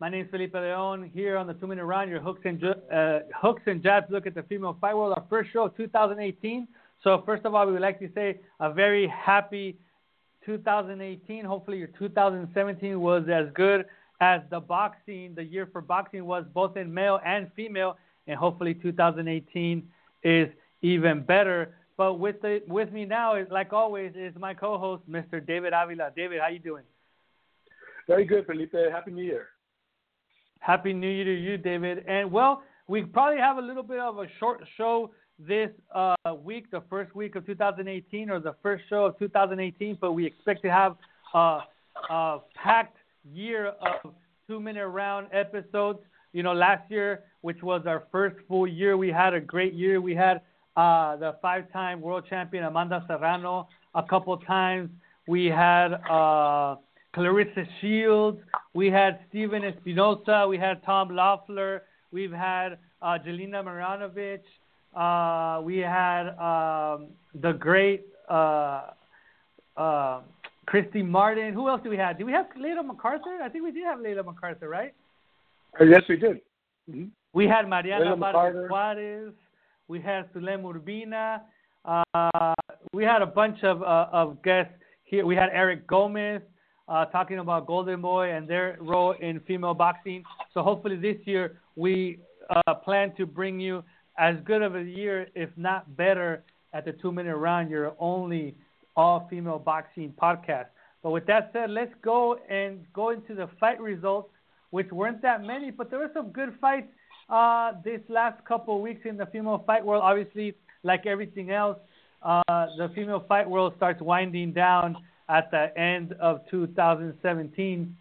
my name is Felipe Leon here on the Two Minute Round. Your hooks and uh, hooks and jabs look at the female fight world. Our first show of 2018. So first of all, we would like to say a very happy 2018. Hopefully, your 2017 was as good as the boxing, the year for boxing was both in male and female, and hopefully 2018 is even better. But with the with me now is like always is my co-host Mr. David Avila. David, how you doing? Very good, Felipe. Happy New Year. Happy New Year to you, David. And well, we probably have a little bit of a short show this uh, week, the first week of 2018 or the first show of 2018, but we expect to have a, a packed year of two minute round episodes. You know, last year, which was our first full year, we had a great year. We had uh, the five time world champion Amanda Serrano a couple times. We had Claressa Shields. We had Stephen Espinoza. We had Tom Loeffler. We've had uh, Jelena Mrdjenovich. Uh, we had um, the great uh, uh, Christy Martin. Who else do we have? Do we have Layla McCarter? I think we did have Layla McCarter, right? Uh, yes, we did. Mm-hmm. We had Mariana Vargas Juarez. We had Sulem Urbina. Uh, we had a bunch of uh, of guests here. We had Eric Gomez uh, talking about Golden Boy and their role in female boxing. So hopefully this year we uh, plan to bring you as good of a year, if not better, at the two minute round. Your only all female boxing podcast. But with that said, let's go and go into the fight results, which weren't that many, but there were some good fights uh, this last couple of weeks in the female fight world. Obviously, like everything else, uh, the female fight world starts winding down at the end of 2017,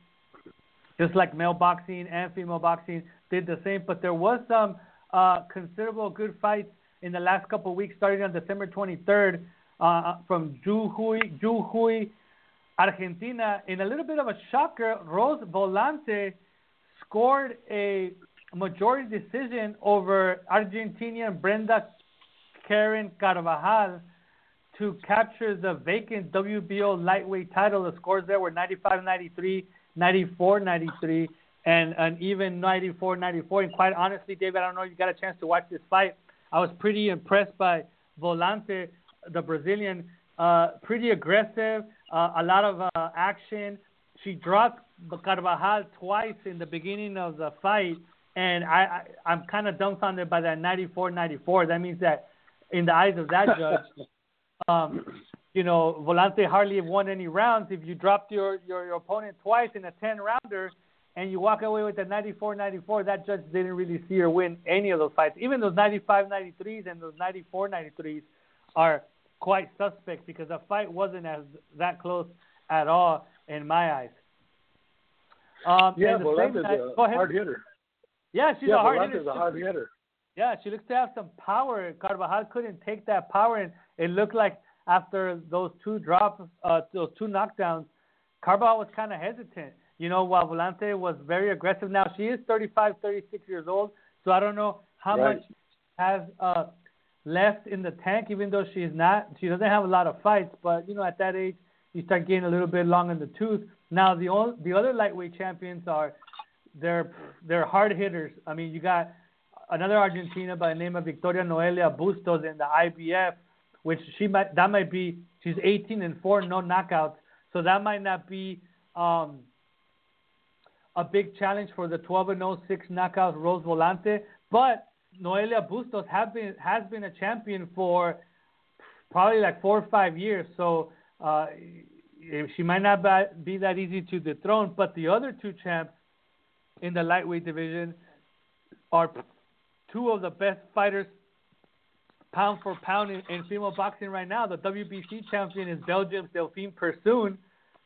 just like male boxing and female boxing did the same. But there was some uh, considerable good fights in the last couple of weeks, starting on December 23rd uh, from Jujuy, Jujuy, Argentina. In a little bit of a shocker, Rose Volante scored a majority decision over Argentinian Brenda Karen Carvajal to capture the vacant WBO lightweight title. The scores there were 95-93, 94-93, and an even 94-94. And quite honestly, David, I don't know if you got a chance to watch this fight. I was pretty impressed by Volante, the Brazilian. Uh, pretty aggressive, uh, a lot of uh, action. She dropped Carvajal twice in the beginning of the fight, and I, I I'm kind of dumbfounded by that 94-94. That means that in the eyes of that judge, um, you know, Volante hardly won any rounds. If you dropped your, your, your opponent twice in a 10 rounder and you walk away with a 94 94, that judge didn't really see her win any of those fights. Even those 95 93s and those 94 93s are quite suspect because the fight wasn't as that close at all in my eyes. Um, yeah, Volante's night, a hard hitter. Yeah, she's yeah, a hard Volante's hitter. a hard hitter. Yeah, she looks to have some power. Carvajal couldn't take that power, and it looked like after those two drops, uh, those two knockdowns, Carvajal was kind of hesitant. You know, while Volante was very aggressive. Now she is 35, 36 years old, so I don't know how right. much has uh, left in the tank. Even though she's not, she doesn't have a lot of fights. But you know, at that age, you start getting a little bit long in the tooth. Now the only, the other lightweight champions are they're they're hard hitters. I mean, you got another Argentina by the name of Victoria Noelia Bustos in the IBF, which she might that might be she's 18 and four, no knockouts, so that might not be um, a big challenge for the 12 and 0 six knockouts Rose Volante, but Noelia Bustos have been has been a champion for probably like four or five years, so uh, she might not be that easy to dethrone. But the other two champs in the lightweight division are two of the best fighters pound for pound in, in female boxing right now. The WBC champion is Belgium's Delphine Persoon,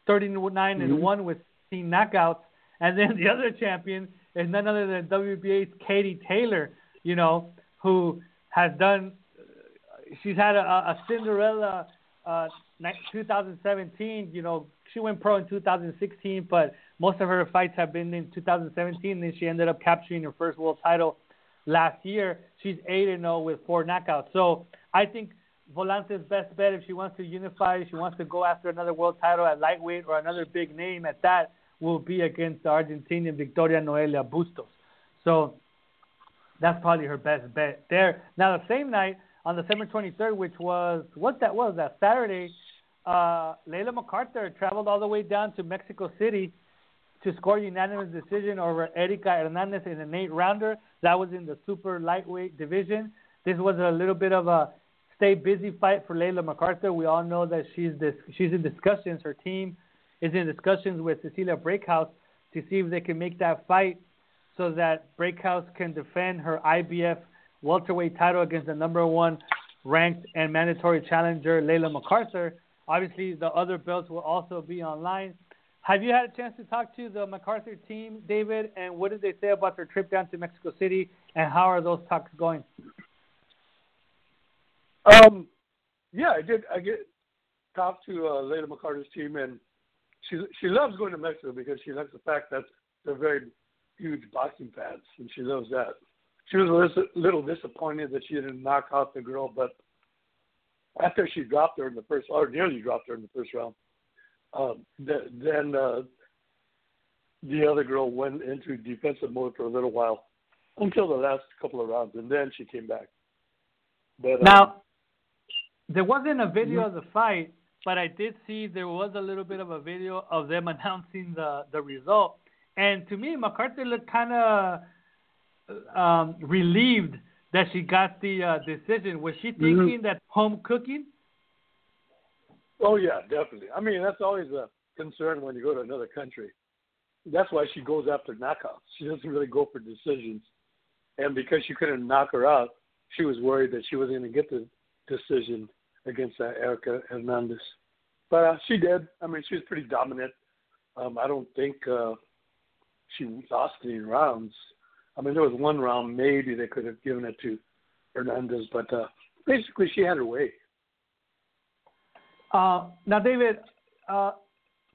39 mm-hmm. and 1 with 16 knockouts. And then the other champion is none other than WBA's Katie Taylor, you know, who has done, she's had a, a Cinderella uh, 2017, you know, she went pro in 2016, but most of her fights have been in 2017. And she ended up capturing her first world title last year. She's 8 and 0 with four knockouts. So I think Volante's best bet if she wants to unify, if she wants to go after another world title at lightweight or another big name at that, will be against the Argentinian Victoria Noelia Bustos. So that's probably her best bet there. Now the same night on December 23rd, which was what that was that Saturday, uh, Layla McCarter traveled all the way down to Mexico City to score unanimous decision over Erika Hernandez in an eight rounder. That was in the super lightweight division. This was a little bit of a stay busy fight for Layla McCarter. We all know that she's this, she's in discussions. Her team is in discussions with Cecilia Braekhus to see if they can make that fight so that Braekhus can defend her IBF welterweight title against the number one ranked and mandatory challenger Layla McCarter. Obviously, the other belts will also be online. Have you had a chance to talk to the McCarter team, David? And what did they say about their trip down to Mexico City? And how are those talks going? Um, yeah, I did. I get talked to uh, Layla McCarter's team, and she she loves going to Mexico because she likes the fact that they're very huge boxing fans, and she loves that. She was a little, little disappointed that she didn't knock out the girl, but after she dropped her in the first, or nearly dropped her in the first round, um, th- then uh, the other girl went into defensive mode for a little while until the last couple of rounds, and then she came back. But now, um, there wasn't a video mm-hmm. of the fight, but I did see there was a little bit of a video of them announcing the the result. And to me, McCarter looked kind of um, relieved that she got the uh, decision. Was she mm-hmm. thinking mm-hmm. that home cooking? Oh yeah, definitely. I mean, that's always a concern when you go to another country. That's why she goes after knockouts. She doesn't really go for decisions. And because she couldn't knock her out, she was worried that she wasn't going to get the decision against uh, Erika Hernandez. But uh, she did. I mean, she was pretty dominant. Um, I don't think uh, she lost any rounds. I mean, there was one round maybe they could have given it to Hernandez, but uh, basically she had her way. Uh, now, David, uh,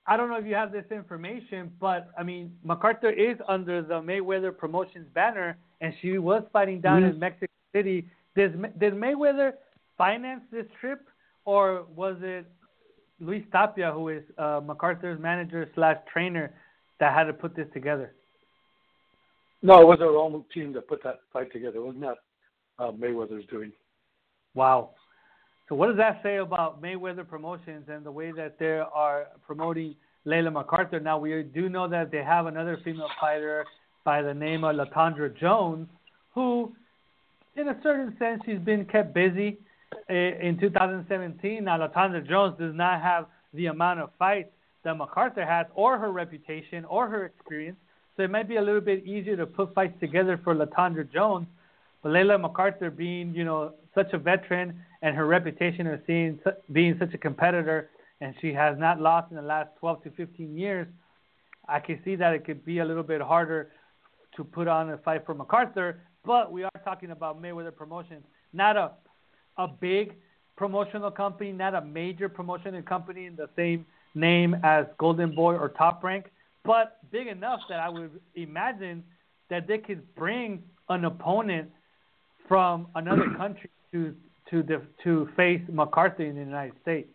I don't know if you have this information, but I mean, McCarter is under the Mayweather Promotions banner, and she was fighting down mm-hmm. in Mexico City. Did, did Mayweather finance this trip, or was it Luis Tapia, who is uh, McCarter's manager slash trainer, that had to put this together? No, it was our own team that put that fight together. It was not uh, Mayweather's doing. Wow. So what does that say about Mayweather Promotions and the way that they are promoting Layla McCarter? Now we do know that they have another female fighter by the name of Latondria Jones, who, in a certain sense, she's been kept busy eh, in 2017. Now Latondria Jones does not have the amount of fights that McCarter has, or her reputation, or her experience. So it might be a little bit easier to put fights together for Latondria Jones. But Layla McArthur being, you know, such a veteran and her reputation of seeing, being such a competitor, and she has not lost in the last 12 to 15 years, I can see that it could be a little bit harder to put on a fight for McCarter. But we are talking about Mayweather Promotions, not a a big promotional company, not a major promotional company in the same name as Golden Boy or Top Rank, but big enough that I would imagine that they could bring an opponent from another country to to the, to face McCarter in the United States.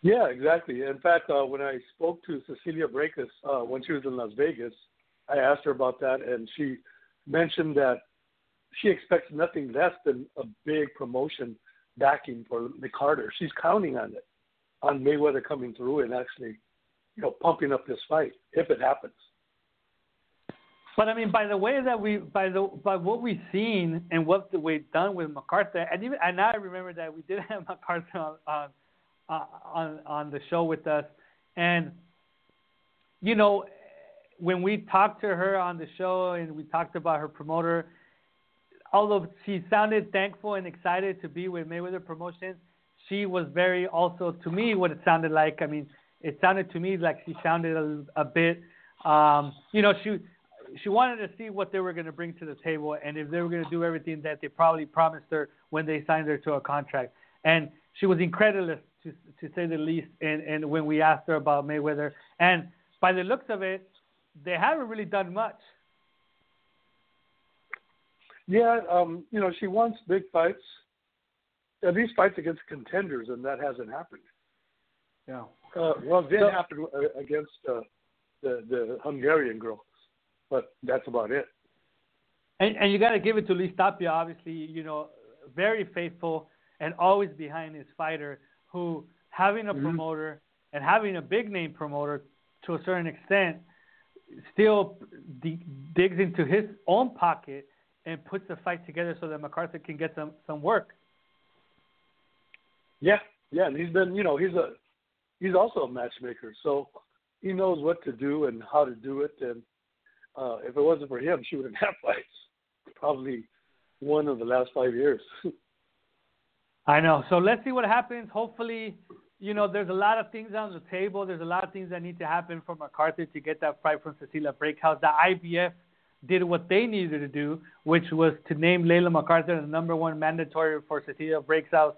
Yeah, exactly. In fact, uh, when I spoke to Cecilia Braekhus uh, when she was in Las Vegas, I asked her about that, and she mentioned that she expects nothing less than a big promotion backing for McCarter. She's counting on it, on Mayweather coming through and actually, you know, pumping up this fight if it happens. But I mean, by the way that we, by the by what we've seen and what we've done with McCarter, and even and now I remember that we did have McCarter on on uh, on, on the show with us, and you know, when we talked to her on the show and we talked about her promoter, although she sounded thankful and excited to be with Mayweather Promotions, she was very also to me what it sounded like. I mean, it sounded to me like she sounded a, a bit, um, you know, she she wanted to see what they were going to bring to the table and if they were going to do everything that they probably promised her when they signed her to a contract. And she was incredulous to to say the least. And and when we asked her about Mayweather, and by the looks of it, they haven't really done much. Yeah, um, you know, she wants big fights, at least fights against contenders, and that hasn't happened. Yeah. Uh, well, it did so, happen uh, against uh, the the Hungarian girl, but that's about it. And and you got to give it to Luis Tapia, obviously, you know, very faithful and always behind his fighter, who having a mm-hmm. promoter and having a big name promoter to a certain extent still d- digs into his own pocket and puts the fight together so that McCarter can get some some work. Yeah, yeah, and he's been, you know, he's a he's also a matchmaker, so he knows what to do and how to do it. And uh, if it wasn't for him, she wouldn't have fights. Probably one of the last five years. I know. So let's see what happens. Hopefully, you know, there's a lot of things on the table. There's a lot of things that need to happen for McCarter to get that fight from Cecilia Braekhus. The IBF did what they needed to do, which was to name Layla McCarter the number one mandatory for Cecilia Braekhus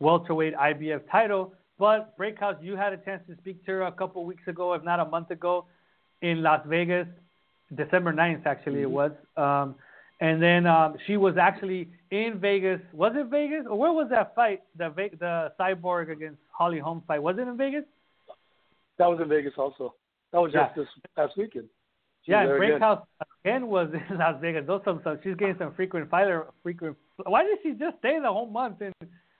welterweight IBF title. But Braekhus, you had a chance to speak to her a couple weeks ago, if not a month ago, in Las Vegas, December 9th, actually, mm-hmm. it was. Um, and then um, she was actually in Vegas. Was it Vegas? Or where was that fight? The the Cyborg against Holly Holm fight. Was it in Vegas? That was in Vegas also. That was just yeah. this past weekend. She's yeah, and Braekhus again. again was in Las Vegas. Those some, some she's getting some frequent fighter frequent. Why did she just stay the whole month? And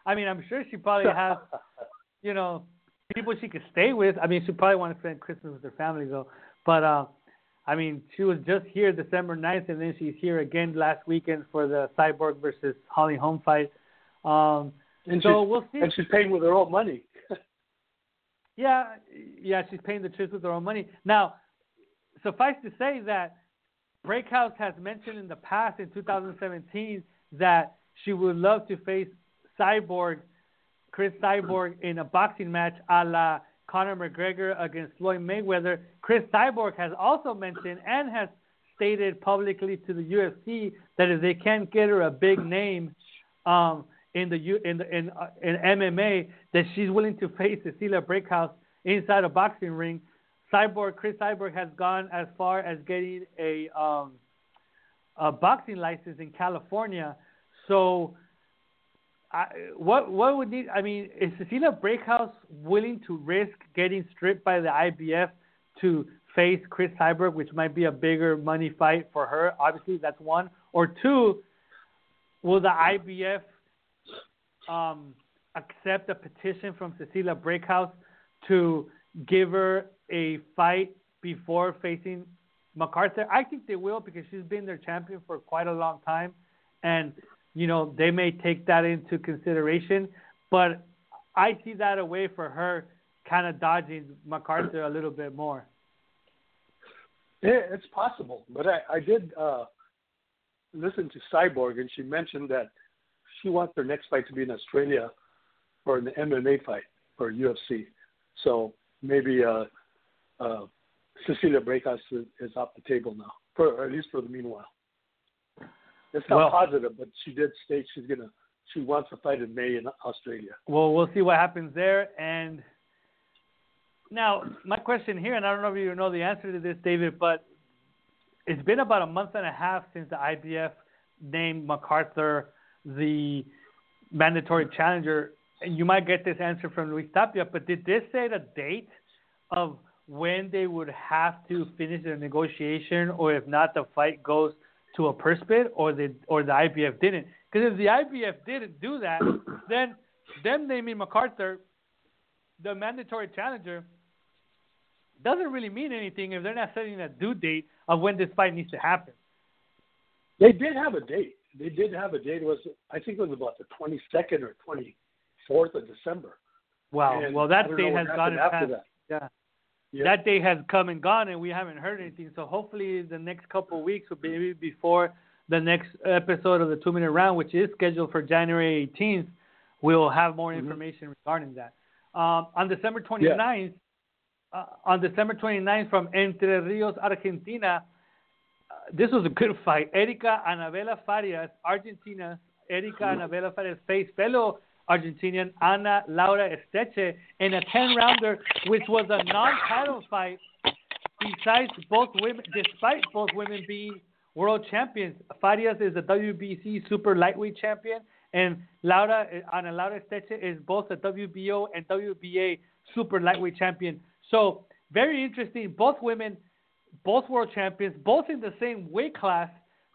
I mean, I'm sure she probably has, you know, people she could stay with. I mean, she probably want to spend Christmas with her family though. But uh, I mean, she was just here December 9th, and then she's here again last weekend for the Cyborg versus Holly Holm fight. Um, and so we'll see. And she's paying with her own money. yeah, yeah, she's paying the trips with her own money. Now, suffice to say that Braekhus has mentioned in the past, in 2017, that she would love to face Cyborg, Cris Cyborg, in a boxing match a la Conor McGregor against Floyd Mayweather. Cris Cyborg has also mentioned and has stated publicly to the UFC that if they can't get her a big name um, in the in the in, uh, in MMA, that she's willing to face Cecilia Braekhus inside a boxing ring. Cyborg Cris Cyborg has gone as far as getting a um, a boxing license in California. So What what would need? I mean, is Cecilia Braekhus willing to risk getting stripped by the IBF to face Cris Cyborg, which might be a bigger money fight for her? Obviously, that's one. Or two, will the IBF um, accept a petition from Cecilia Braekhus to give her a fight before facing McCarter? I think they will because she's been their champion for quite a long time, and you know, they may take that into consideration. But I see that a way for her kind of dodging McCarter a little bit more. Yeah, it's possible. But I, I did uh, listen to Cyborg, and she mentioned that she wants her next fight to be in Australia for an MMA fight for UFC. So maybe uh, uh, Cecilia Braekhus is, is off the table now, for, or at least for the meanwhile. It's not well, positive, but she did state she's gonna she wants to fight in May in Australia. Well, we'll see what happens there. And now, my question here, and I don't know if you know the answer to this, David, but it's been about a month and a half since the IBF named McCarter the mandatory challenger. And you might get this answer from Luis Tapia, but did this say the date of when they would have to finish the negotiation, or if not, the fight goes to a purse bid or the or the IBF didn't. Because if the IBF didn't do that, then them naming McCarter the mandatory challenger doesn't really mean anything if they're not setting a due date of when this fight needs to happen. They did have a date. They did have a date. It was I think it was about the 22nd or 24th of December. Wow. And well, that date has gone past. That. Yeah. That day has come and gone, and we haven't heard anything. So hopefully, the next couple of weeks, or maybe before the next episode of the Two Minute Round, which is scheduled for January 18th, we'll have more mm-hmm. information regarding that. Um, on December 29th, yeah. uh, on December 29th, from Entre Rios, Argentina, uh, this was a good fight. Erika Anabela Farias, Argentina. Erika mm-hmm. Anabela Farias faced fellow Argentinian Ana Laura Esteche in a 10 rounder, which was a non title fight. Besides both women, despite both women being world champions, Farias is a WBC super lightweight champion, And Laura Ana Laura Esteche is both a WBO and WBA super lightweight champion. So very interesting. Both women, both world champions, both in the same weight class,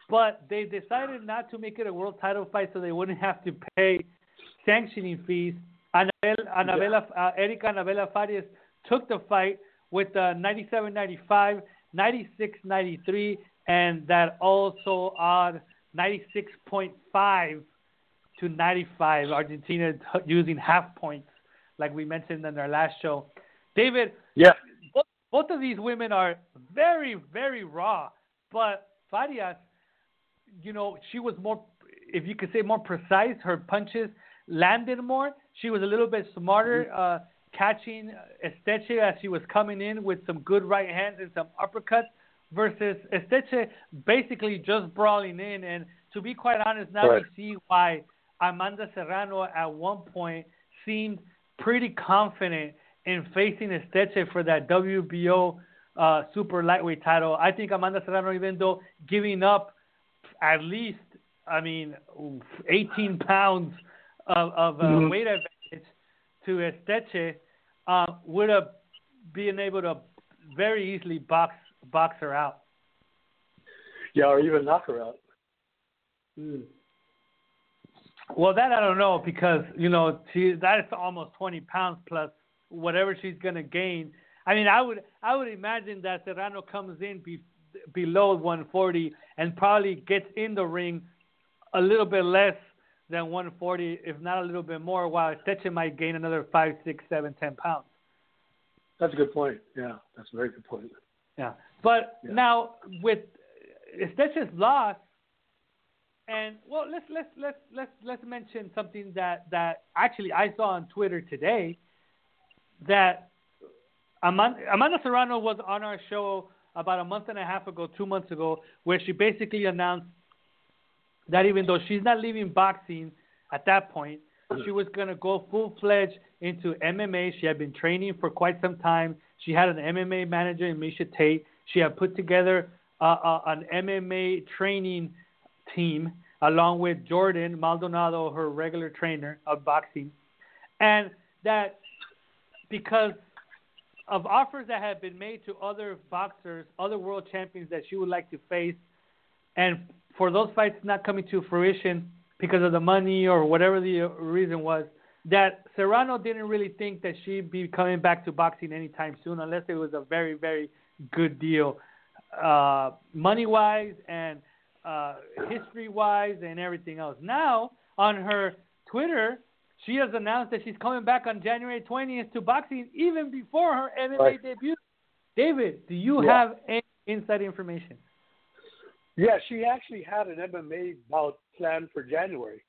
but they decided not to make it a world title fight so they wouldn't have to pay sanctioning fees. Anabel, Anabella, uh, Erika Anabella Farias took the fight with the 97-95, 96-93, and that also odd 96.5 to 95. Argentina using half points, like we mentioned in our last show. David, yeah, both, both of these women are very, very raw, but Farias, you know, she was more, if you could say, more precise. Her punches landed more. She was a little bit smarter. Mm-hmm. Uh, catching Esteche as she was coming in with some good right hands and some uppercuts versus Esteche basically just brawling in. And to be quite honest, now right. we see why Amanda Serrano at one point seemed pretty confident in facing Esteche for that WBO uh, super lightweight title. I think Amanda Serrano, even though giving up at least, I mean, 18 pounds of, of uh, mm-hmm. weight advantage to Esteche, uh, would have been able to very easily box box her out. Yeah, or even knock her out. Mm. Well, that I don't know because you know she that's almost 20 pounds plus whatever she's gonna gain. I mean, I would I would imagine that Serrano comes in be, below 140 and probably gets in the ring a little bit less than 140, if not a little bit more, while Esteche might gain another five, six, seven, ten pounds. That's a good point. Yeah, that's a very good point. Yeah, but yeah. now with Esteche's loss, and well, let's let's let's let's let's mention something that that actually I saw on Twitter today that Amanda, Amanda Serrano was on our show about a month and a half ago, two months ago, where she basically announced that even though she's not leaving boxing at that point, she was going to go full fledged into MMA. She had been training for quite some time. She had an MMA manager in Miesha Tate. She had put together uh, uh, an MMA training team along with Jordan Maldonado, her regular trainer of boxing. And that because of offers that had been made to other boxers, other world champions that she would like to face, and for those fights not coming to fruition because of the money or whatever the reason was, that Serrano didn't really think that she'd be coming back to boxing anytime soon unless it was a very, very good deal, uh, money wise and uh, history wise and everything else. Now, on her Twitter, she has announced that she's coming back on January 20th to boxing even before her MMA right. debut. David, do you yeah. have any inside information? Yeah, she actually had an MMA bout planned for January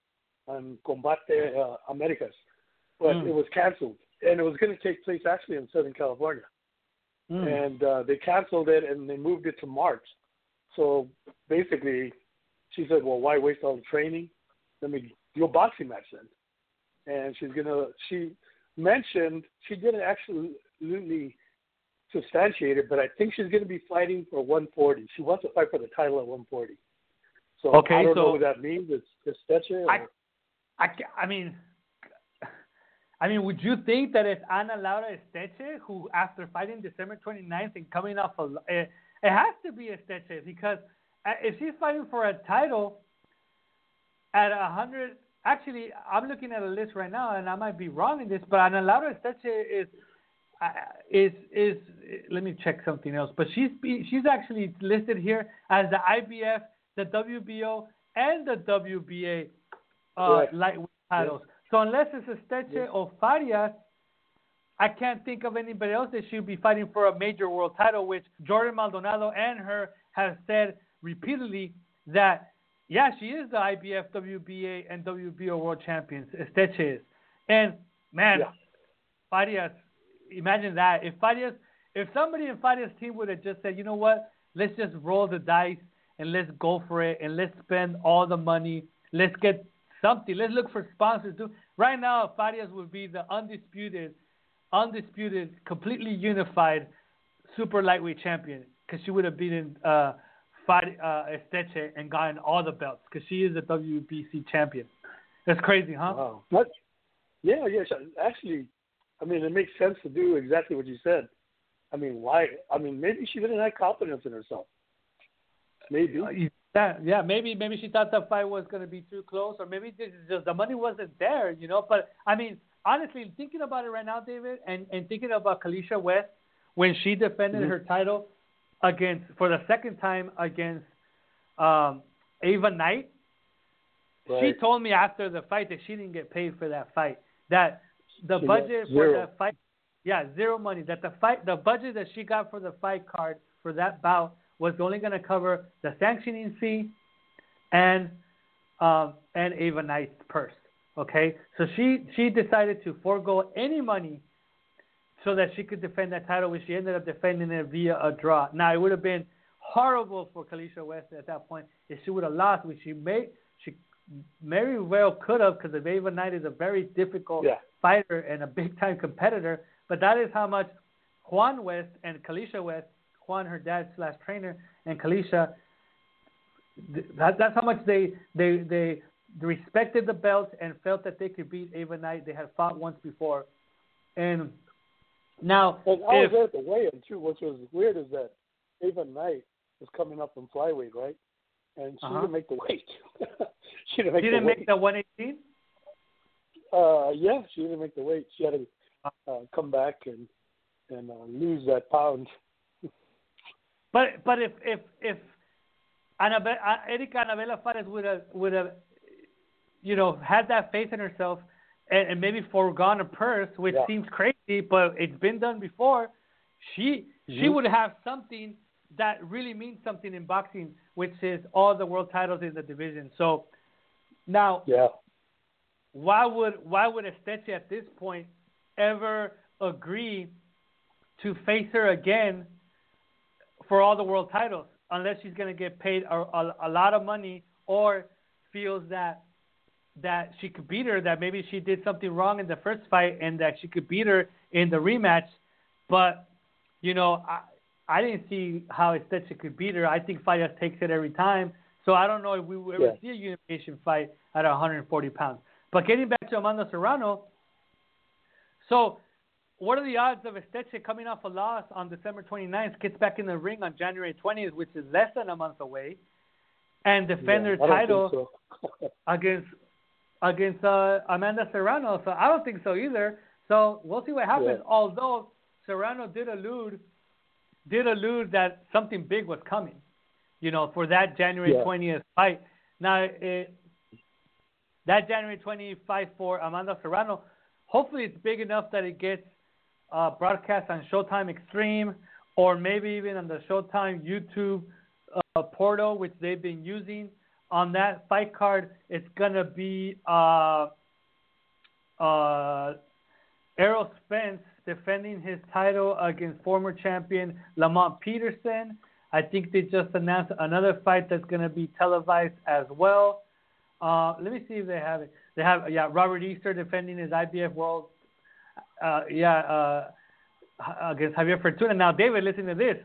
on Combate uh, Americas, but mm. it was canceled, and it was going to take place actually in Southern California, mm. and uh, they canceled it and they moved it to March. So basically, she said, "Well, why waste all the training? Let me do a boxing match then." And she's gonna. She mentioned she didn't actually substantiated, but I think she's going to be fighting for 140. She wants to fight for the title at 140. So okay, I don't so know what that means. It's it's. I, I, I mean, I mean, would you think that it's Ana Laura Esteche who, after fighting December 29th and coming off a, it, it has to be Esteche because uh, if she's fighting for a title at a hundred, actually, I'm looking at a list right now, and I might be wrong in this, but Ana Laura Esteche is is is let me check something else. But she's she's actually listed here as the IBF, the WBO, and the WBA uh, lightweight titles. So unless it's Esteche or Farias, I can't think of anybody else that should be fighting for a major world title. Which Jordan Maldonado and her have said repeatedly that yeah, she is the IBF, WBA, and WBO world champions. Esteche is, and man, yeah. Farias imagine that. If Farias, if somebody in Farias' team would have just said, you know what, let's just roll the dice and let's go for it and let's spend all the money. Let's get something. Let's look for sponsors. Too. Right now, Farias would be the undisputed, undisputed, completely unified super lightweight champion because she would have beaten uh, Fari, uh, Esteche and gotten all the belts because she is a WBC champion. That's crazy, huh? Wow. Yeah, yeah. Actually, I mean, it makes sense to do exactly what you said. I mean, why? I mean, maybe she didn't have confidence in herself. Maybe. Yeah, yeah, maybe maybe she thought the fight was going to be too close, or maybe just the money wasn't there, you know. But I mean, honestly, thinking about it right now, David, and and thinking about Kaliesha West when she defended mm-hmm. her title against for the second time against um, Ava Knight, right. she told me after the fight that she didn't get paid for that fight. That the she budget for that fight, yeah, zero money. That the fight, the budget that she got for the fight card for that bout was only going to cover the sanctioning fee and um, and Ava Knight's purse. Okay, so she she decided to forego any money so that she could defend that title, which she ended up defending it via a draw. Now it would have been horrible for Kaliesha West at that point if she would have lost, which she may she very well could have because Ava Knight is a very difficult yeah. Fighter and a big time competitor. But that is how much Juan West and Kaliesha West Juan, her dad slash trainer, and Kaliesha. That, that's how much they they they respected the belt and felt that they could beat Ava Knight. They had fought once before, and now and I if, was at the weigh-in too. Which was weird is that Ava Knight was coming up from flyweight, right? And she uh-huh. didn't make the weight. she didn't make she didn't make the 118. Uh, yeah, she didn't make the weight. She had to uh, come back and and uh, lose that pound. But but if if if Anabel, uh, Erika Anabella Farias would have would have you know had that faith in herself and, and maybe foregone a purse, which yeah. seems crazy, but it's been done before. She mm-hmm. she would have something that really means something in boxing, which is all the world titles in the division. So now, yeah, why would why would Esteche at this point ever agree to face her again for all the world titles unless she's going to get paid a, a, a lot of money or feels that that she could beat her, that maybe she did something wrong in the first fight and that she could beat her in the rematch. But, you know, I, I didn't see how it could beat her. I think Fayas takes it every time. So I don't know if we will ever yeah. see a unification fight at 140 pounds. But getting back to Amanda Serrano, so what are the odds of Esteche coming off a loss on December 29th, gets back in the ring on January 20th, which is less than a month away, and defend yeah, their title so. against against uh, Amanda Serrano? So I don't think so either. So we'll see what happens. Yeah. Although Serrano did allude did allude that something big was coming, you know, for that January yeah. 20th fight. Now, it, that January 20th fight for Amanda Serrano, hopefully it's big enough that it gets uh, broadcast on Showtime Extreme or maybe even on the Showtime YouTube uh, portal, which they've been using. On that fight card, it's going to be uh, uh, Errol Spence defending his title against former champion Lamont Peterson. I think they just announced another fight that's going to be televised as well. Uh, let me see if they have it. They have yeah Robert Easter defending his IBF World uh, yeah, uh, against Javier Fortuna. Now, David, listen to this.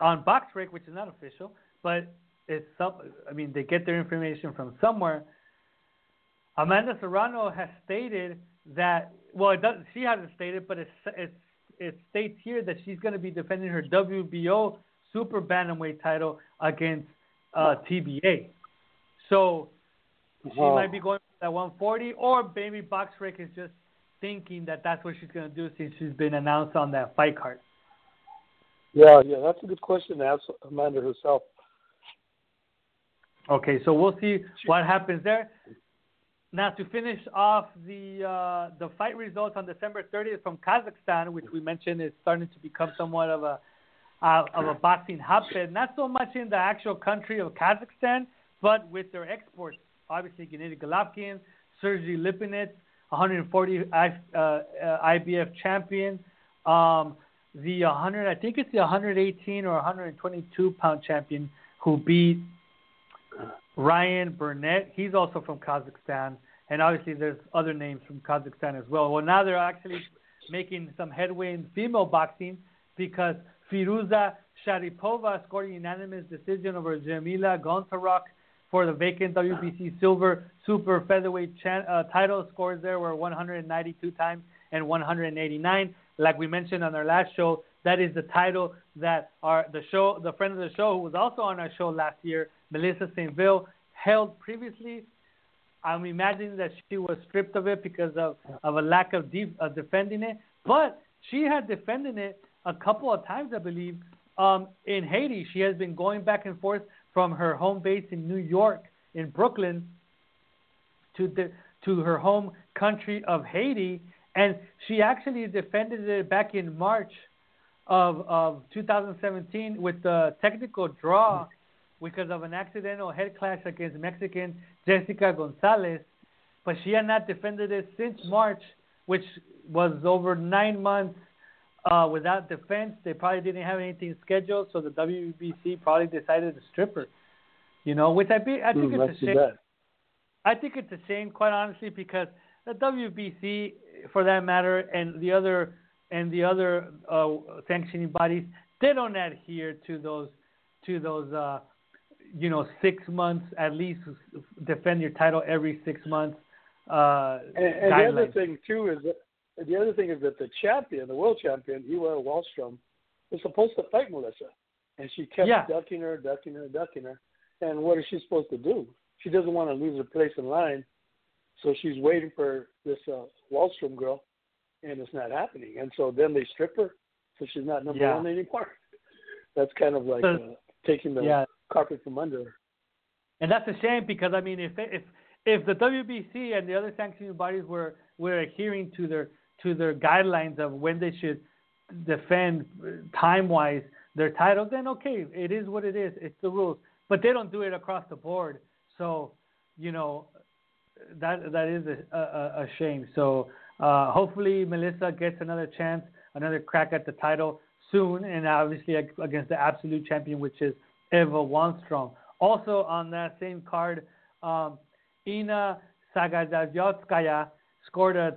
On BoxRec, which is not official, but it's some. I mean, they get their information from somewhere. Amanda Serrano has stated that. Well, it does, she hasn't stated, but it's it's it states here that she's going to be defending her WBO super bantamweight title against uh, TBA. So she might be going for that 140, or maybe BoxRec is just thinking that that's what she's going to do since she's been announced on that fight card? Yeah, yeah, that's a good question to ask Amanda herself. Okay, so we'll see what happens there. Now to finish off the uh, the fight results on December 30th from Kazakhstan, which we mentioned is starting to become somewhat of a uh, of a boxing hotbed. Not so much in the actual country of Kazakhstan, but with their exports. Obviously, Gennady Golovkin, Sergey Lipinets, 140 uh, IBF champion. Um, the 100, I think it's the 118 or 122 pound champion who beat Ryan Burnett. He's also from Kazakhstan, and obviously there's other names from Kazakhstan as well. Well, now they're actually making some headway in female boxing because Firuza Sharipova scored a unanimous decision over Jamila Gontarok for the vacant WBC Silver Super Featherweight uh, title. Scores there were 192 times and 189. Like we mentioned on our last show, that is the title that our the show, the friend of the show, who was also on our show last year, Melissa St. Vil, held previously. I'm imagining that she was stripped of it because of, of a lack of, deep, of defending it. But she had defended it a couple of times, I believe, um, in Haiti. She has been going back and forth from her home base in New York, in Brooklyn, to the to her home country of Haiti, and she actually defended it back in March of of 2017 with the technical draw because of an accidental head clash against Mexican Jessica Gonzalez, but she had not defended it since March, which was over nine months uh, without defense. They probably didn't have anything scheduled, so the WBC probably decided to strip her. You know, which I be I think mm, it's a shame. I think it's a shame, quite honestly, because the WBC, for that matter, and the other and the other uh, sanctioning bodies, they don't adhere to those to those uh, you know six months at least defend your title every six months. Uh, and, and the other thing too is that the other thing is that the champion, the world champion, Eva Wahlstrom, was supposed to fight Melissa, and she kept yeah. ducking her, ducking her, ducking her. And what is she supposed to do? She doesn't want to lose her place in line, so she's waiting for this uh, Wahlstrom girl and it's not happening. And so then they strip her, so she's not number yeah. one anymore. That's kind of like uh, taking the yeah. carpet from under her. And that's a shame because I mean, if if if the WBC and the other sanctioning bodies were were adhering to their to their guidelines of when they should defend time wise their titles, then okay, it is what it is. It's the rules. But they don't do it across the board. So, you know, that that is a, a, a shame. So uh, hopefully, Melissa gets another chance, another crack at the title soon, and obviously against the absolute champion, which is Eva Wahlstrom. Also on that same card, um, Ina Sagazayotskaya scored a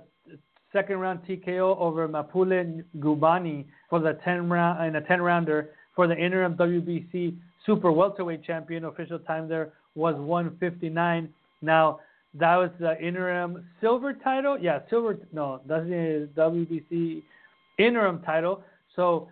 second round TKO over Mapule Ngubane for the 10 round in a 10 rounder for the interim WBC super welterweight champion. Official time there was 159. Now that was the interim silver title. Yeah, silver. No, that's the WBC interim title. So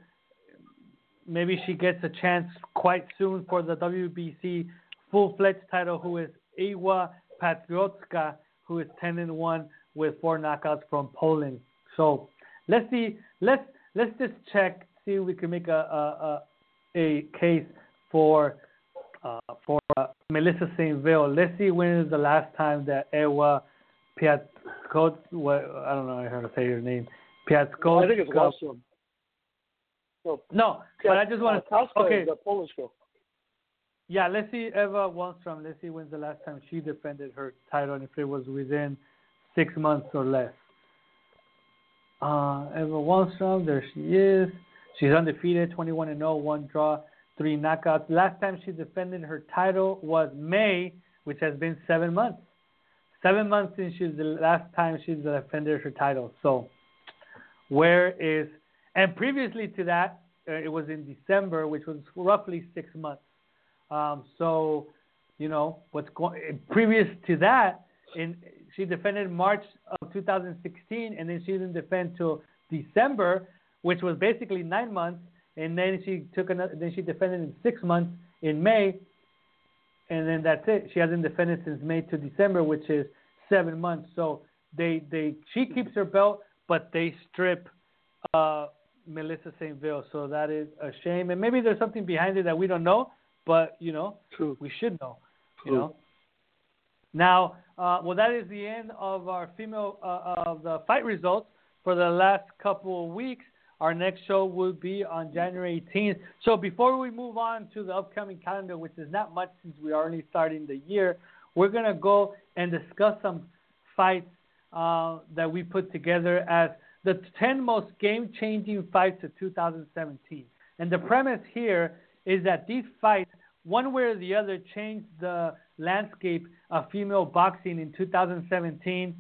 maybe she gets a chance quite soon for the WBC full-fledged title. Who is Ewa Piatkowska, who is 10 and one with four knockouts from Poland. So let's see. Let's let's just check. See if we can make a a, a case for uh, for uh, Melissa St. Vil. Let's see when is the last time that Ewa Piatkot, what, I don't know how to say your name, Piatkot. I think it's Wahlstrom. No, no but I just want to. Okay. The Polish girl. Yeah, let's see Eva Wahlstrom. Let's see when's the last time she defended her title and if it was within six months or less. Uh, Eva Wahlstrom, there she is. She's undefeated, 21 and 0, one draw, three knockouts. Last time she defended her title was May, which has been seven months. Seven months since she's the last time she's defended her title. So, where is and previously to that, uh, it was in December, which was roughly six months. Um, so, you know, what's going previous to that, in she defended March of 2016, and then she didn't defend till December, which was basically nine months and then she took another. Then she defended in six months in May, and then that's it. She hasn't defended since May to December, which is seven months. So they they she keeps her belt, but they strip uh, Melissa St. Vil. So that is a shame, and maybe there's something behind it that we don't know, but you know True. we should know. True. You know. Now, uh, well, that is the end of our female uh, of the fight results for the last couple of weeks. Our next show will be on January 18th. So before we move on to the upcoming calendar, which is not much since we are only starting the year, we're to go and discuss some fights uh, that we put together as the 10 most game changing fights of 2017. And the premise here is that these fights, one way or the other, changed the landscape of female boxing in 2017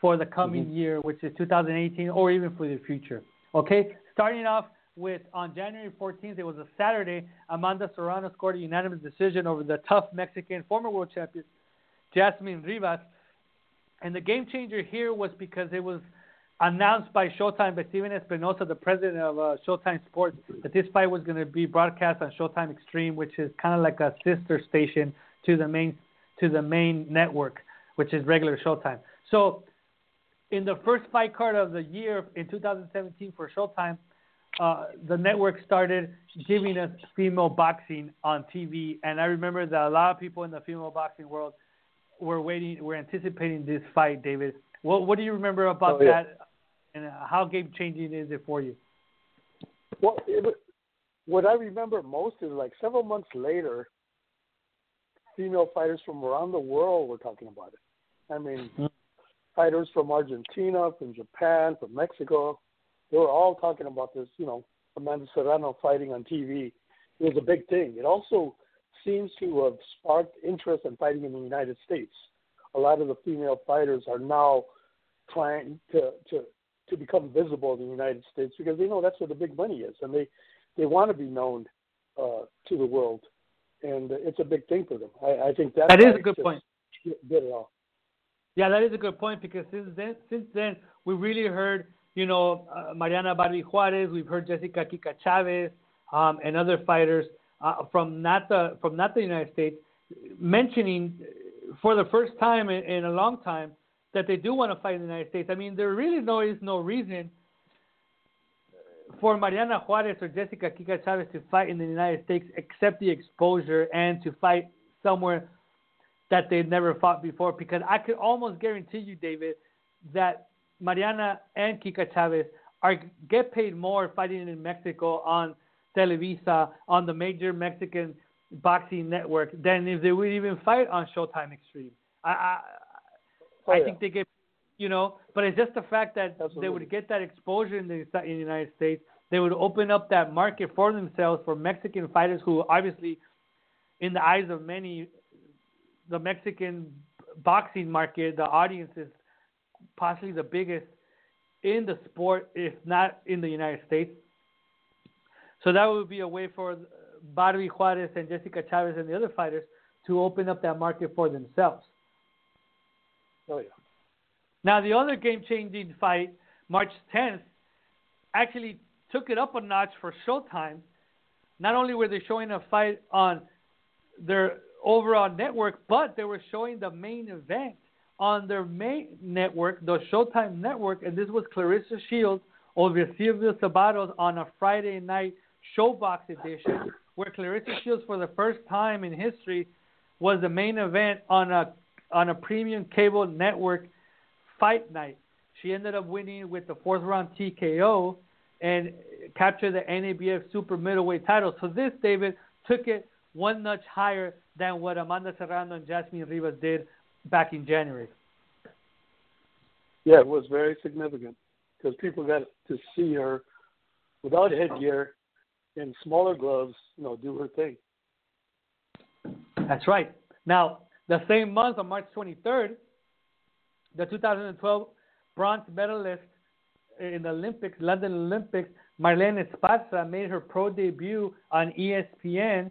for the coming mm-hmm. year, which is 2018, or even for the future. Okay, starting off with on January 14th. It was a Saturday. Amanda Serrano scored a unanimous decision over the tough Mexican former world champion Jasmine Rivas. And the game changer here was because it was announced by Showtime by Stephen Espinoza, the president of uh, Showtime Sports, that this fight was going to be broadcast on Showtime Extreme, which is kind of like a sister station to the main to the main network, which is regular Showtime. So, in the first fight card of the year in 2017 for Showtime, uh, the network started giving us female boxing on TV, and I remember that a lot of people in the female boxing world were waiting, were anticipating this fight. David, what what do you remember about oh, yeah. that, and how game changing is it for you? Well, it, what I remember most is like several months later, female fighters from around the world were talking about it. I mean, mm-hmm. fighters from Argentina, from Japan, from Mexico, they were all talking about this, you know, Amanda Serrano fighting on TV. It was a big thing. It also seems to have sparked interest in fighting in the United States. A lot of the female fighters are now trying to to to become visible in the United States because they know that's where the big money is, and they they want to be known uh, to the world, and it's a big thing for them. I, I think that that is a good point. Did it all. Yeah, that is a good point because since then, since then we really heard you know, uh, Mariana Barbie Juarez. We've heard Jessica Kika Chavez um, and other fighters uh, from not the from not the United States mentioning for the first time in, in a long time that they do want to fight in the United States. I mean, there really no is no reason for Mariana Juarez or Jessica Kika Chavez to fight in the United States except the exposure and to fight somewhere that they've never fought before. Because I could almost guarantee you, David, that Mariana and Kika Chavez are get paid more fighting in Mexico on Televisa on the major Mexican boxing network than if they would even fight on Showtime Extreme. I I, oh, I yeah. think they get you know, but it's just the fact that Absolutely. they would get that exposure in the in the United States. They would open up that market for themselves for Mexican fighters who obviously, in the eyes of many, the Mexican boxing market, the audience is possibly the biggest in the sport, if not in the United States. So that would be a way for Barbie Juarez and Jessica Chavez and the other fighters to open up that market for themselves. Oh yeah. Now the other game-changing fight, March 10th, actually took it up a notch for Showtime. Not only were they showing a fight on their overall network, but they were showing the main event on their main network, the Showtime network, and this was Claressa Shields over Szilvia Szabados on a Friday night Showbox edition, where Claressa Shields, for the first time in history, was the main event on a on a premium cable network fight night. She ended up winning with the fourth round TKO and captured the NABF super middleweight title. So this, David, took it one notch higher than what Amanda Serrano and Jasmine Rivas did back in January. Yeah, it was very significant because people got to see her without headgear in smaller gloves, you know, do her thing. That's right. Now, the same month on March 23rd, the 2012 bronze medalist in the Olympics, London Olympics, Marlen Esparza made her pro debut on ESPN,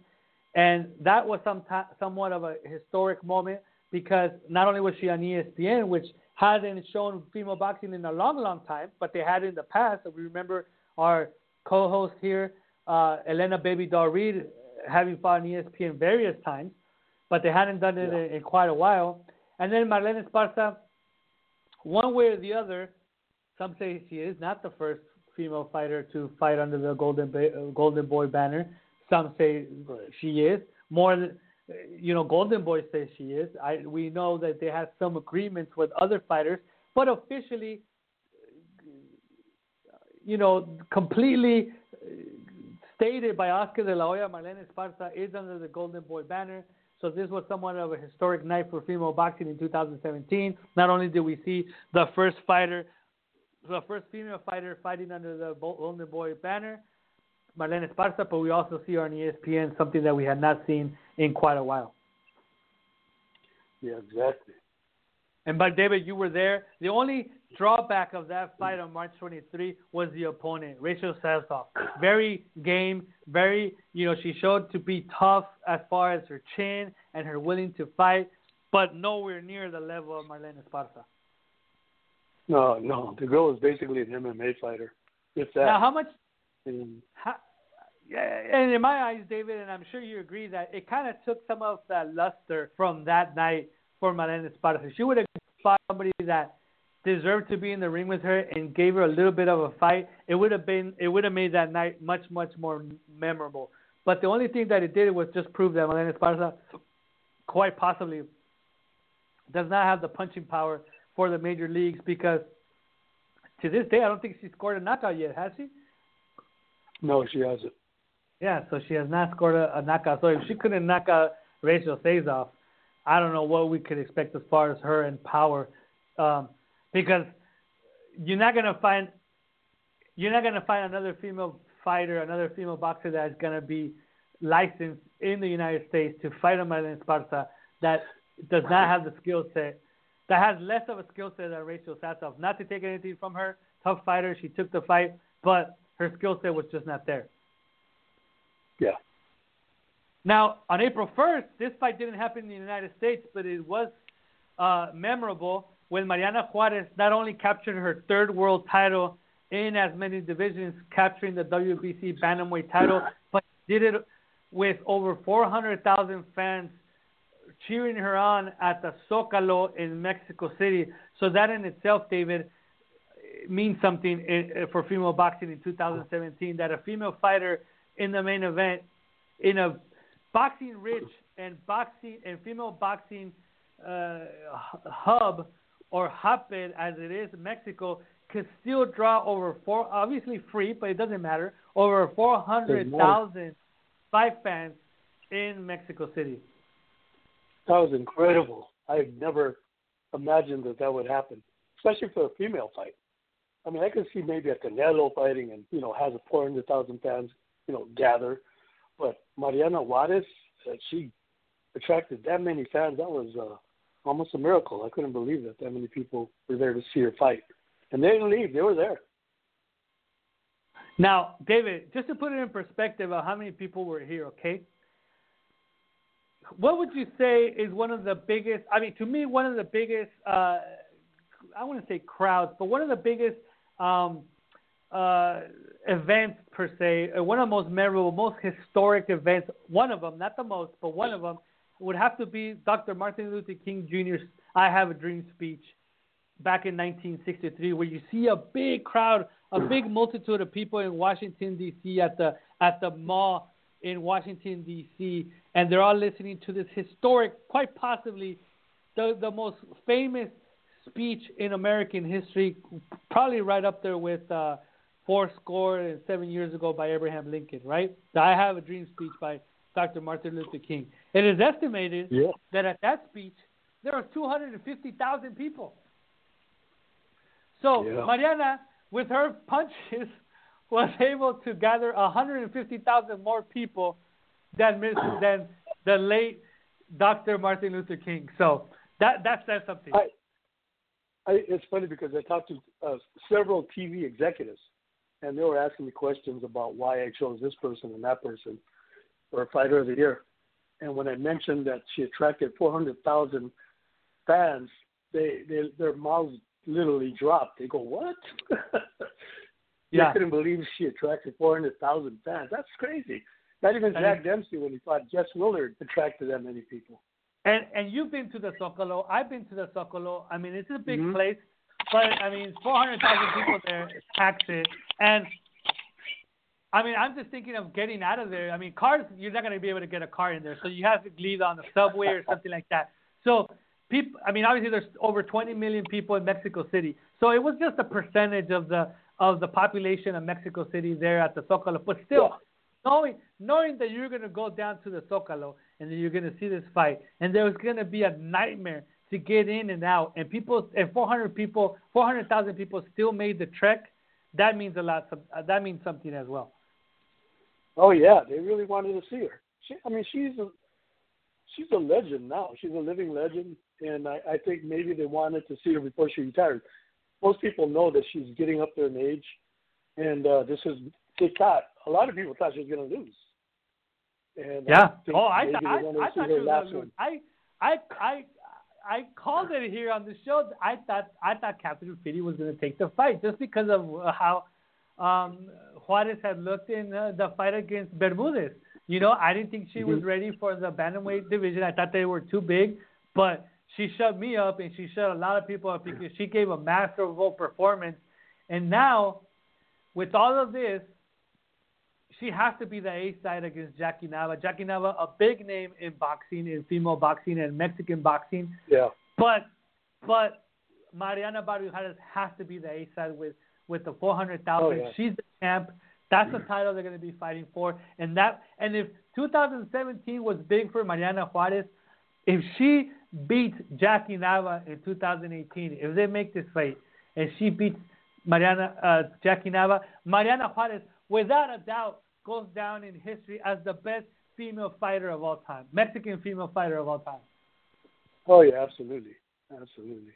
and that was some t- somewhat of a historic moment because not only was she on ESPN, which hadn't shown female boxing in a long, long time, but they had in the past. We remember our co-host here, uh, Elena Baby Doll Reid, having fought on ESPN various times, but they hadn't done it yeah. in, in, quite a while. And then Marlen Esparza, one way or the other, some say she is not the first female fighter to fight under the Golden ba- uh, Golden Boy banner. Some say she is. More than you know, Golden Boy says she is. I we know that they have some agreements with other fighters, but officially, you know, completely uh, stated by Oscar de la Hoya, Marlen Esparza is under the Golden Boy banner. So this was somewhat of a historic night for female boxing in 2017. Not only did we see the first fighter, the first female fighter fighting under the Golden Boy banner, Marlen Esparza, but we also see her on ESPN, something that we had not seen in quite a while. Yeah, exactly. And but David, you were there. The only drawback of that fight on March 23 was the opponent, Rachel Sazoff. Very game, very, you know, she showed to be tough as far as her chin and her willing to fight, but nowhere near the level of Marlen Esparza. No, no, the girl is basically an MMA fighter. If that. Now, how much? And, how, yeah, and in my eyes, David, and I'm sure you agree that it kind of took some of that luster from that night for Marlen Esparza. She would have fought somebody that deserved to be in the ring with her and gave her a little bit of a fight, it would have been it would have made that night much much more memorable. But the only thing that it did was just prove that Marlen Esparza quite possibly does not have the punching power for the major leagues because to this day I don't think she scored a knockout yet, has she? No, she hasn't. Yeah, so she has not scored a, a knockout. So if she couldn't knock out Rachel Sazoff, I don't know what we could expect as far as her and power. Um, because you're not gonna find you're not gonna find another female fighter, another female boxer that's gonna be licensed in the United States to fight a Marlen Esparza that does not have the skill set, that has less of a skill set than Rachel Sazoff. Not to take anything from her, tough fighter, she took the fight, but her skill set was just not there. Yeah. Now, on April 1st, this fight didn't happen in the United States, but it was uh, memorable when Mariana Juarez not only captured her third world title in as many divisions, capturing the WBC bantamweight title, but did it with over 400,000 fans cheering her on at the Zocalo in Mexico City. So that in itself, David, means something for female boxing in 2017. That a female fighter in the main event, in a boxing rich and boxing and female boxing uh, hub or hotbed as it is in Mexico could still draw over four, obviously free, but it doesn't matter, over 400,000 fight fans in Mexico City. That was incredible. I never imagined that that would happen, especially for a female fight. I mean, I could see maybe a Canelo fighting and, you know, has a 400,000 fans, you know, gather. But Mariana Juarez, uh, she attracted that many fans. That was uh, almost a miracle. I couldn't believe that that many people were there to see her fight, and they didn't leave; they were there. Now, David, just to put it in perspective of how many people were here, okay? What would you say is one of the biggest? I mean, to me, one of the biggest. Uh, I wouldn't say crowds, but one of the biggest um, uh, events per se, uh, one of the most memorable, most historic events. One of them, not the most, but one of them would have to be Dr. Martin Luther King Jr.'s I Have a Dream speech back in 1963, where you see a big crowd, a big multitude of people in Washington, D.C., at the, at the mall in Washington, D.C., and they're all listening to this historic, quite possibly the, the most famous speech in American history, probably right up there with uh, four score and seven years ago by Abraham Lincoln, right? The I Have a Dream speech by Dr. Martin Luther King. It is estimated yeah. that at that speech there were 250,000 people. So yeah. Mariana, with her punches, was able to gather 150,000 more people than than the late Dr. Martin Luther King. So that that says something. I, I, it's funny because I talked to uh, several TV executives, and they were asking me questions about why I chose this person and that person for Fighter of the Year. And when I mentioned that she attracted 400,000 fans, they, they their mouths literally dropped. They go, "What?" yeah. I couldn't believe she attracted 400,000 fans. That's crazy. Not even Jack Dempsey, when he fought Jess Willard, attracted that many people. And and you've been to the Zocalo. I've been to the Zocalo. I mean, it's a big mm-hmm. place, but I mean, 400,000 people there, packed it, and I mean, I'm just thinking of getting out of there. I mean, cars, you're not going to be able to get a car in there, so you have to leave on the subway or something like that. So, people, I mean, obviously there's over 20 million people in Mexico City, so it was just a percentage of the of the population of Mexico City there at the Zocalo. But still, yeah. knowing knowing that you're going to go down to the Zocalo and that you're going to see this fight, and there was going to be a nightmare to get in and out, and people and 400 people, 400,000 people still made the trek. That means a lot. That means something as well. Oh yeah, they really wanted to see her. She, I mean, she's a she's a legend now. She's a living legend, and I, I think maybe they wanted to see her before she retired. most people know that she's getting up there in age, and uh, this is they thought a lot of people thought she was going to lose. And yeah. oh, I, th- I, I thought she was going to lose. I, I, I, I called it here on the show. I thought I thought Catherine Phiri was going to take the fight just because of how um, Juarez had looked in uh, the fight against Bermudez. You know, I didn't think she mm-hmm. was ready for the bantamweight division. I thought they were too big, but she shut me up and she shut a lot of people up because she gave a masterful performance. And now, with all of this, she has to be the A side against Jackie Nava. Jackie Nava, a big name in boxing, in female boxing and Mexican boxing. Yeah. But but Mariana Barrios has to be the A side with with the four hundred thousand. Oh, yeah. She's the champ. That's the title they're going to be fighting for. And that and if 2017 was big for Mariana Juarez, if she beats Jackie Nava in 2018, if they make this fight and she beats Mariana uh, Jackie Nava, Mariana Juarez, without a doubt, goes down in history as the best female fighter of all time, Mexican female fighter of all time. Oh yeah, absolutely, absolutely.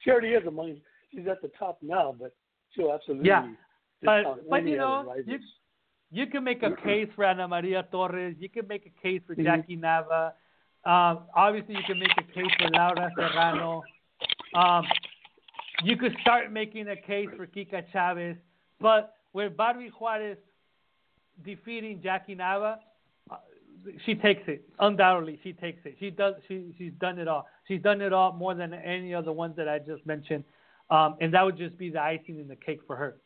She already is among. She's at the top now, but she'll absolutely. Yeah, but but you know you you can make a case for Ana Maria Torres. You can make a case for mm-hmm. Jackie Nava. Um, obviously, you can make a case for Laura Serrano. Um, you could start making a case for Kika Chavez, but with Barbie Juarez defeating Jackie Nava, uh, she takes it. Undoubtedly, she takes it. She does. She she's done it all. She's done it all more than any of the ones that I just mentioned, um, and that would just be the icing in the cake for her.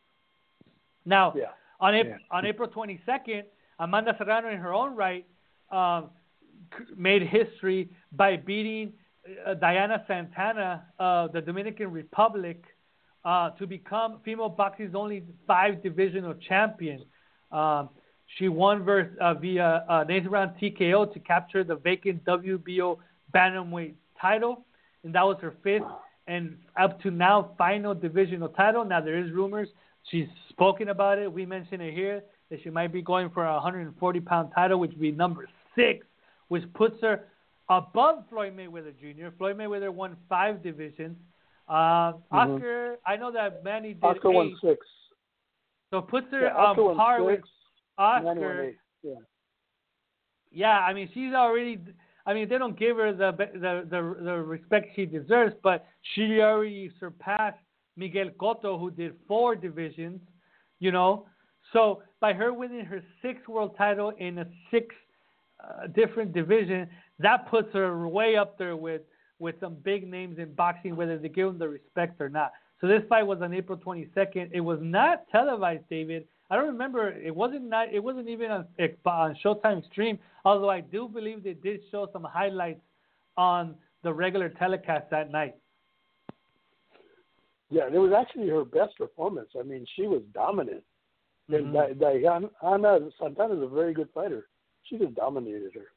Now, yeah. on April, yeah. on April 22nd, Amanda Serrano, in her own right, um, made history by beating uh, Diana Santana of the Dominican Republic uh, to become female boxing's only five divisional champion. Um, she won versus, uh, via uh, Nathan round TKO to capture the vacant WBO bantamweight title, and that was her fifth and up to now final divisional title. Now there is rumors she's spoken about it. We mentioned it here that she might be going for a 140 pound title, which would be number six, which puts her above Floyd Mayweather Jr. Floyd Mayweather won five divisions. Uh, mm-hmm. Oscar, I know that Manny did Oscar eight. won six. So puts her yeah, on par with Oscar. Yeah. Yeah, I mean she's already. I mean they don't give her the the the, the respect she deserves, but she already surpassed Miguel Cotto, who did four divisions. You know, so by her winning her sixth world title in a six uh, different division, that puts her way up there with with some big names in boxing, whether they give them the respect or not. So this fight was on April 22nd. It was not televised, David. I don't remember. It wasn't not. It wasn't even on, on Showtime Extreme. Although I do believe they did show some highlights on the regular telecast that night. Yeah, it was actually her best performance. I mean, she was dominant. Mm-hmm. And Diana Santana is a very good fighter. She just dominated her.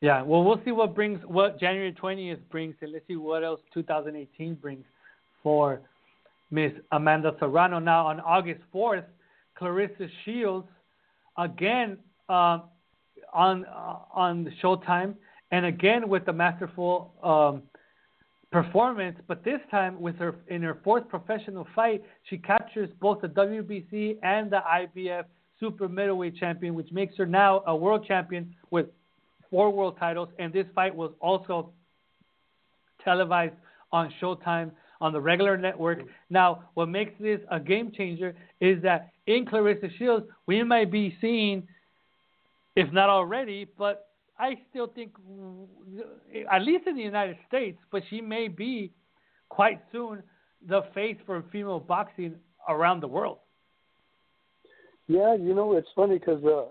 Yeah, well, we'll see what brings what January 20th brings, and let's see what else 2018 brings for Miss Amanda Serrano. Now, on August 4th, Claressa Shields again uh, on uh, on Showtime, and again with the masterful um, performance. But this time, with her in her fourth professional fight, she captures both the WBC and the IBF super middleweight champion, which makes her now a world champion with four world titles. And this fight was also televised on Showtime on the regular network. Now, what makes this a game changer is that in Claressa Shields, we might be seeing, if not already, but I still think, at least in the United States, but she may be quite soon the face for female boxing around the world. Yeah, you know, it's funny because uh,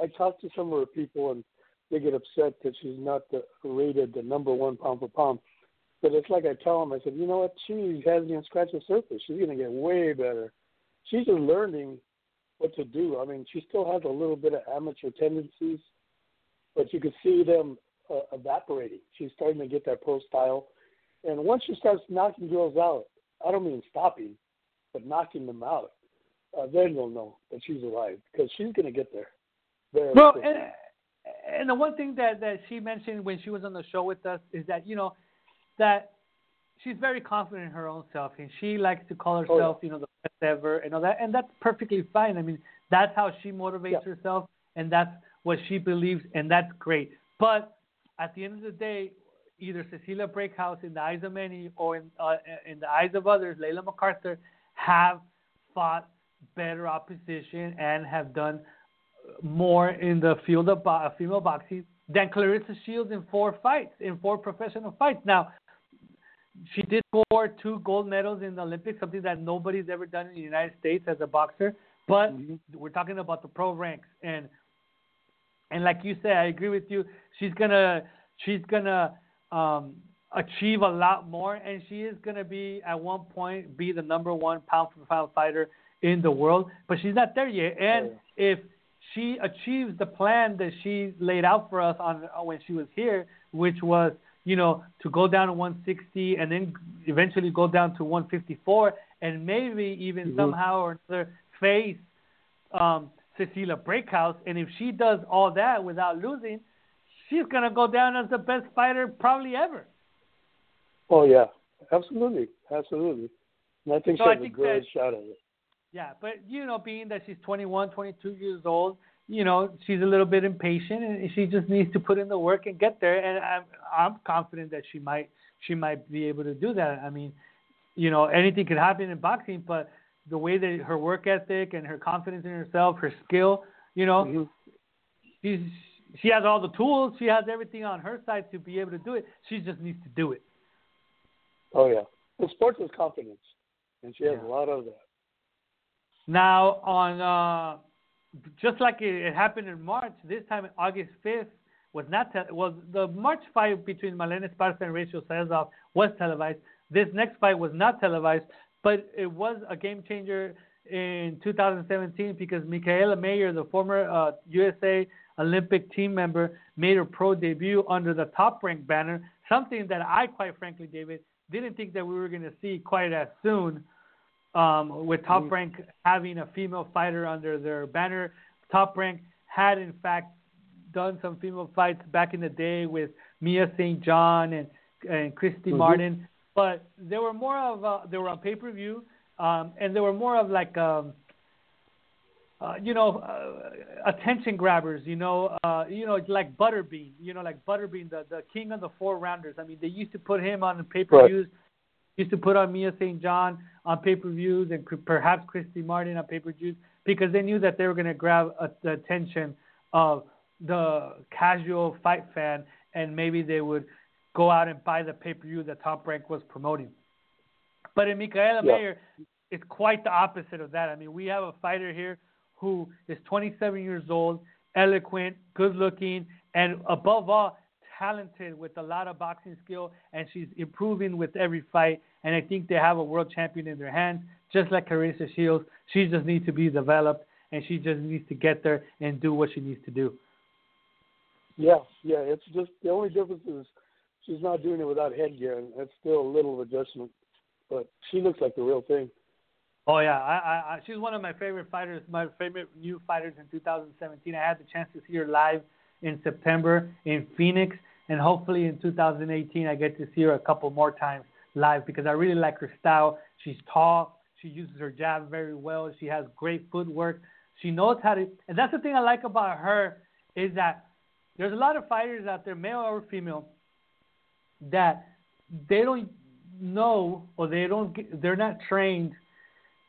I, I talked to some of her people and they get upset that she's not the, rated the number one pound for pound. But it's like I tell them, I said, you know what? She hasn't even scratched the surface. She's going to get way better. She's learning what to do. I mean, she still has a little bit of amateur tendencies, but you can see them uh, evaporating. She's starting to get that pro style. And once she starts knocking girls out, I don't mean stopping, but knocking them out, uh, then you'll know that she's alive because she's going to get there. Very well, and, and the one thing that that she mentioned when she was on the show with us is that you know that she's very confident in her own self, and she likes to call herself, oh, yeah. you know, the ever, and all that, and that's perfectly fine. I mean, that's how she motivates yeah. herself, and that's what she believes, and that's great. But at the end of the day, either Cecilia Braekhus, in the eyes of many, or in uh, in the eyes of others, Layla McCarter, have fought better opposition and have done more in the field of bo- female boxing than Claressa Shields in four fights, in four professional fights. Now, she did score two gold medals in the Olympics, something that nobody's ever done in the United States as a boxer. But mm-hmm. we're talking about the pro ranks, and and like you said, I agree with you. She's gonna she's gonna um, achieve a lot more, and she is gonna be at one point be the number one pound for pound fighter in the world. But she's not there yet, and if she achieves the plan that she laid out for us on when she was here, which was you know to go down to 160 and then eventually go down to 154 and maybe even mm-hmm. somehow or another face um, Cecilia Braekhus. And if she does all that without losing, she's gonna go down as the best fighter probably ever. Oh yeah, absolutely, absolutely. And I think so she has I a good that, shot at it. Yeah, but you know, being that she's 21, 22 years old, you know, she's a little bit impatient, and she just needs to put in the work and get there. And I'm I'm confident that she might she might be able to do that. I mean, you know, anything could happen in boxing, but the way that her work ethic and her confidence in herself, her skill, you know, mm-hmm. she's she has all the tools, she has everything on her side to be able to do it. She just needs to do it. Oh yeah, the sports is confidence, and she has yeah. a lot of that. Now, on uh, just like it, happened in March, this time August 5th was not te- was the March fight between Marlen Esparza and Rachel Sazoff was televised. This next fight was not televised, but it was a game changer in 2017 because Mikaela Mayer, the former uh, USA Olympic team member, made her pro debut under the Top Rank banner. Something that I, quite frankly, David, didn't think that we were going to see quite as soon um, with Top mm-hmm. Rank having a female fighter under their banner. Top Rank had, in fact, done some female fights back in the day with Mia St. John and, and Christy mm-hmm. Martin, but they were more of a, they were on pay per view, um, and they were more of like um, uh, you know uh, attention grabbers. You know, uh, you know like Butterbean. You know, like Butterbean, the the king of the four rounders. I mean, they used to put him on pay per views. Right used to put on Mia St. John on pay per views and perhaps Christy Martin on pay per views because they knew that they were going to grab a, the attention of the casual fight fan and maybe they would go out and buy the pay per view that Top Rank was promoting. But in Mikaela yeah. Mayer, it's quite the opposite of that. I mean, we have a fighter here who is 27 years old, eloquent, good looking, and above all, talented with a lot of boxing skill, and she's improving with every fight. And I think they have a world champion in their hands, just like Claressa Shields. She just needs to be developed, and she just needs to get there and do what she needs to do. Yeah, yeah. It's just the only difference is she's not doing it without headgear, and that's still a little adjustment. But she looks like the real thing. Oh yeah, I, I, she's one of my favorite fighters. My favorite new fighters in 2017. I had the chance to see her live in September in Phoenix, and hopefully in 2018 I get to see her a couple more times live because I really like her style. She's tall. She uses her jab very well. She has great footwork. She knows how to, and that's the thing I like about her is that there's a lot of fighters out there, male or female, that they don't know or they don't get, they're not trained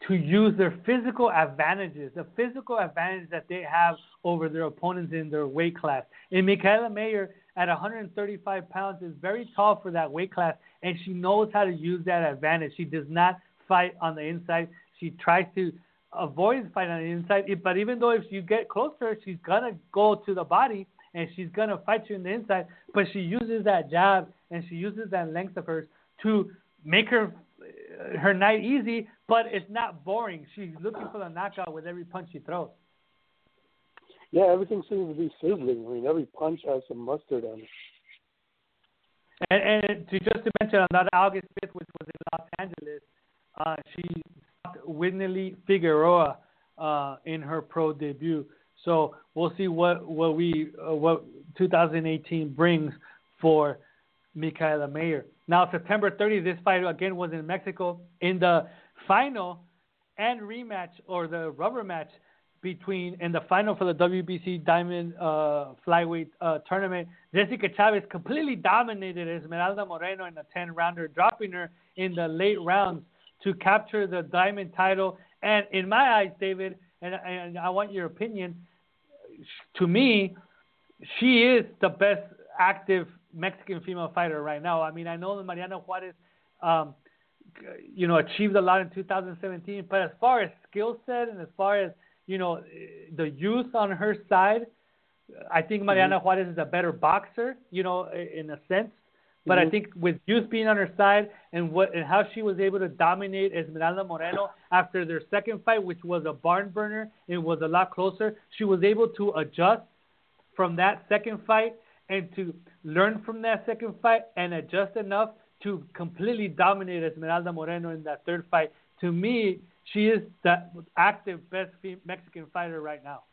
to use their physical advantages, the physical advantage that they have over their opponents in their weight class. And Mikaela Mayer, at 135 pounds is very tall for that weight class, and she knows how to use that advantage. She does not fight on the inside. She tries to avoid fighting on the inside. But even though if you get close to her, she's gonna go to the body and she's gonna fight you in the inside. But she uses that jab and she uses that length of hers to make her her night easy. But it's not boring. She's looking for the knockout with every punch she throws yeah, everything seems to be sizzling. I mean, every punch has some mustard on it. And, and to just to mention, on that August 5th, which was in Los Angeles, uh, she stopped Winley Figueroa uh, in her pro debut. So we'll see what what we uh, what 2018 brings for Mikaela Mayer. Now, September 30th, this fight again was in Mexico. In the final and rematch, or the rubber match between in the final for the WBC Diamond uh, Flyweight uh, tournament, Jessica Chavez completely dominated Esmeralda Moreno in a 10 rounder, dropping her in the late rounds to capture the Diamond title. And in my eyes, David, and, and I want your opinion, to me, she is the best active Mexican female fighter right now. I mean, I know that Mariana Juarez, um, you know, achieved a lot in 2017, but as far as skill set and as far as you know, the youth on her side, I think Mariana mm-hmm. Juarez is a better boxer, you know, in a sense. But mm-hmm. I think with youth being on her side and what and how she was able to dominate Esmeralda Moreno after their second fight, which was a barn burner, it was a lot closer. She was able to adjust from that second fight and to learn from that second fight and adjust enough to completely dominate Esmeralda Moreno in that third fight. To me, she is the active best Mexican fighter right now.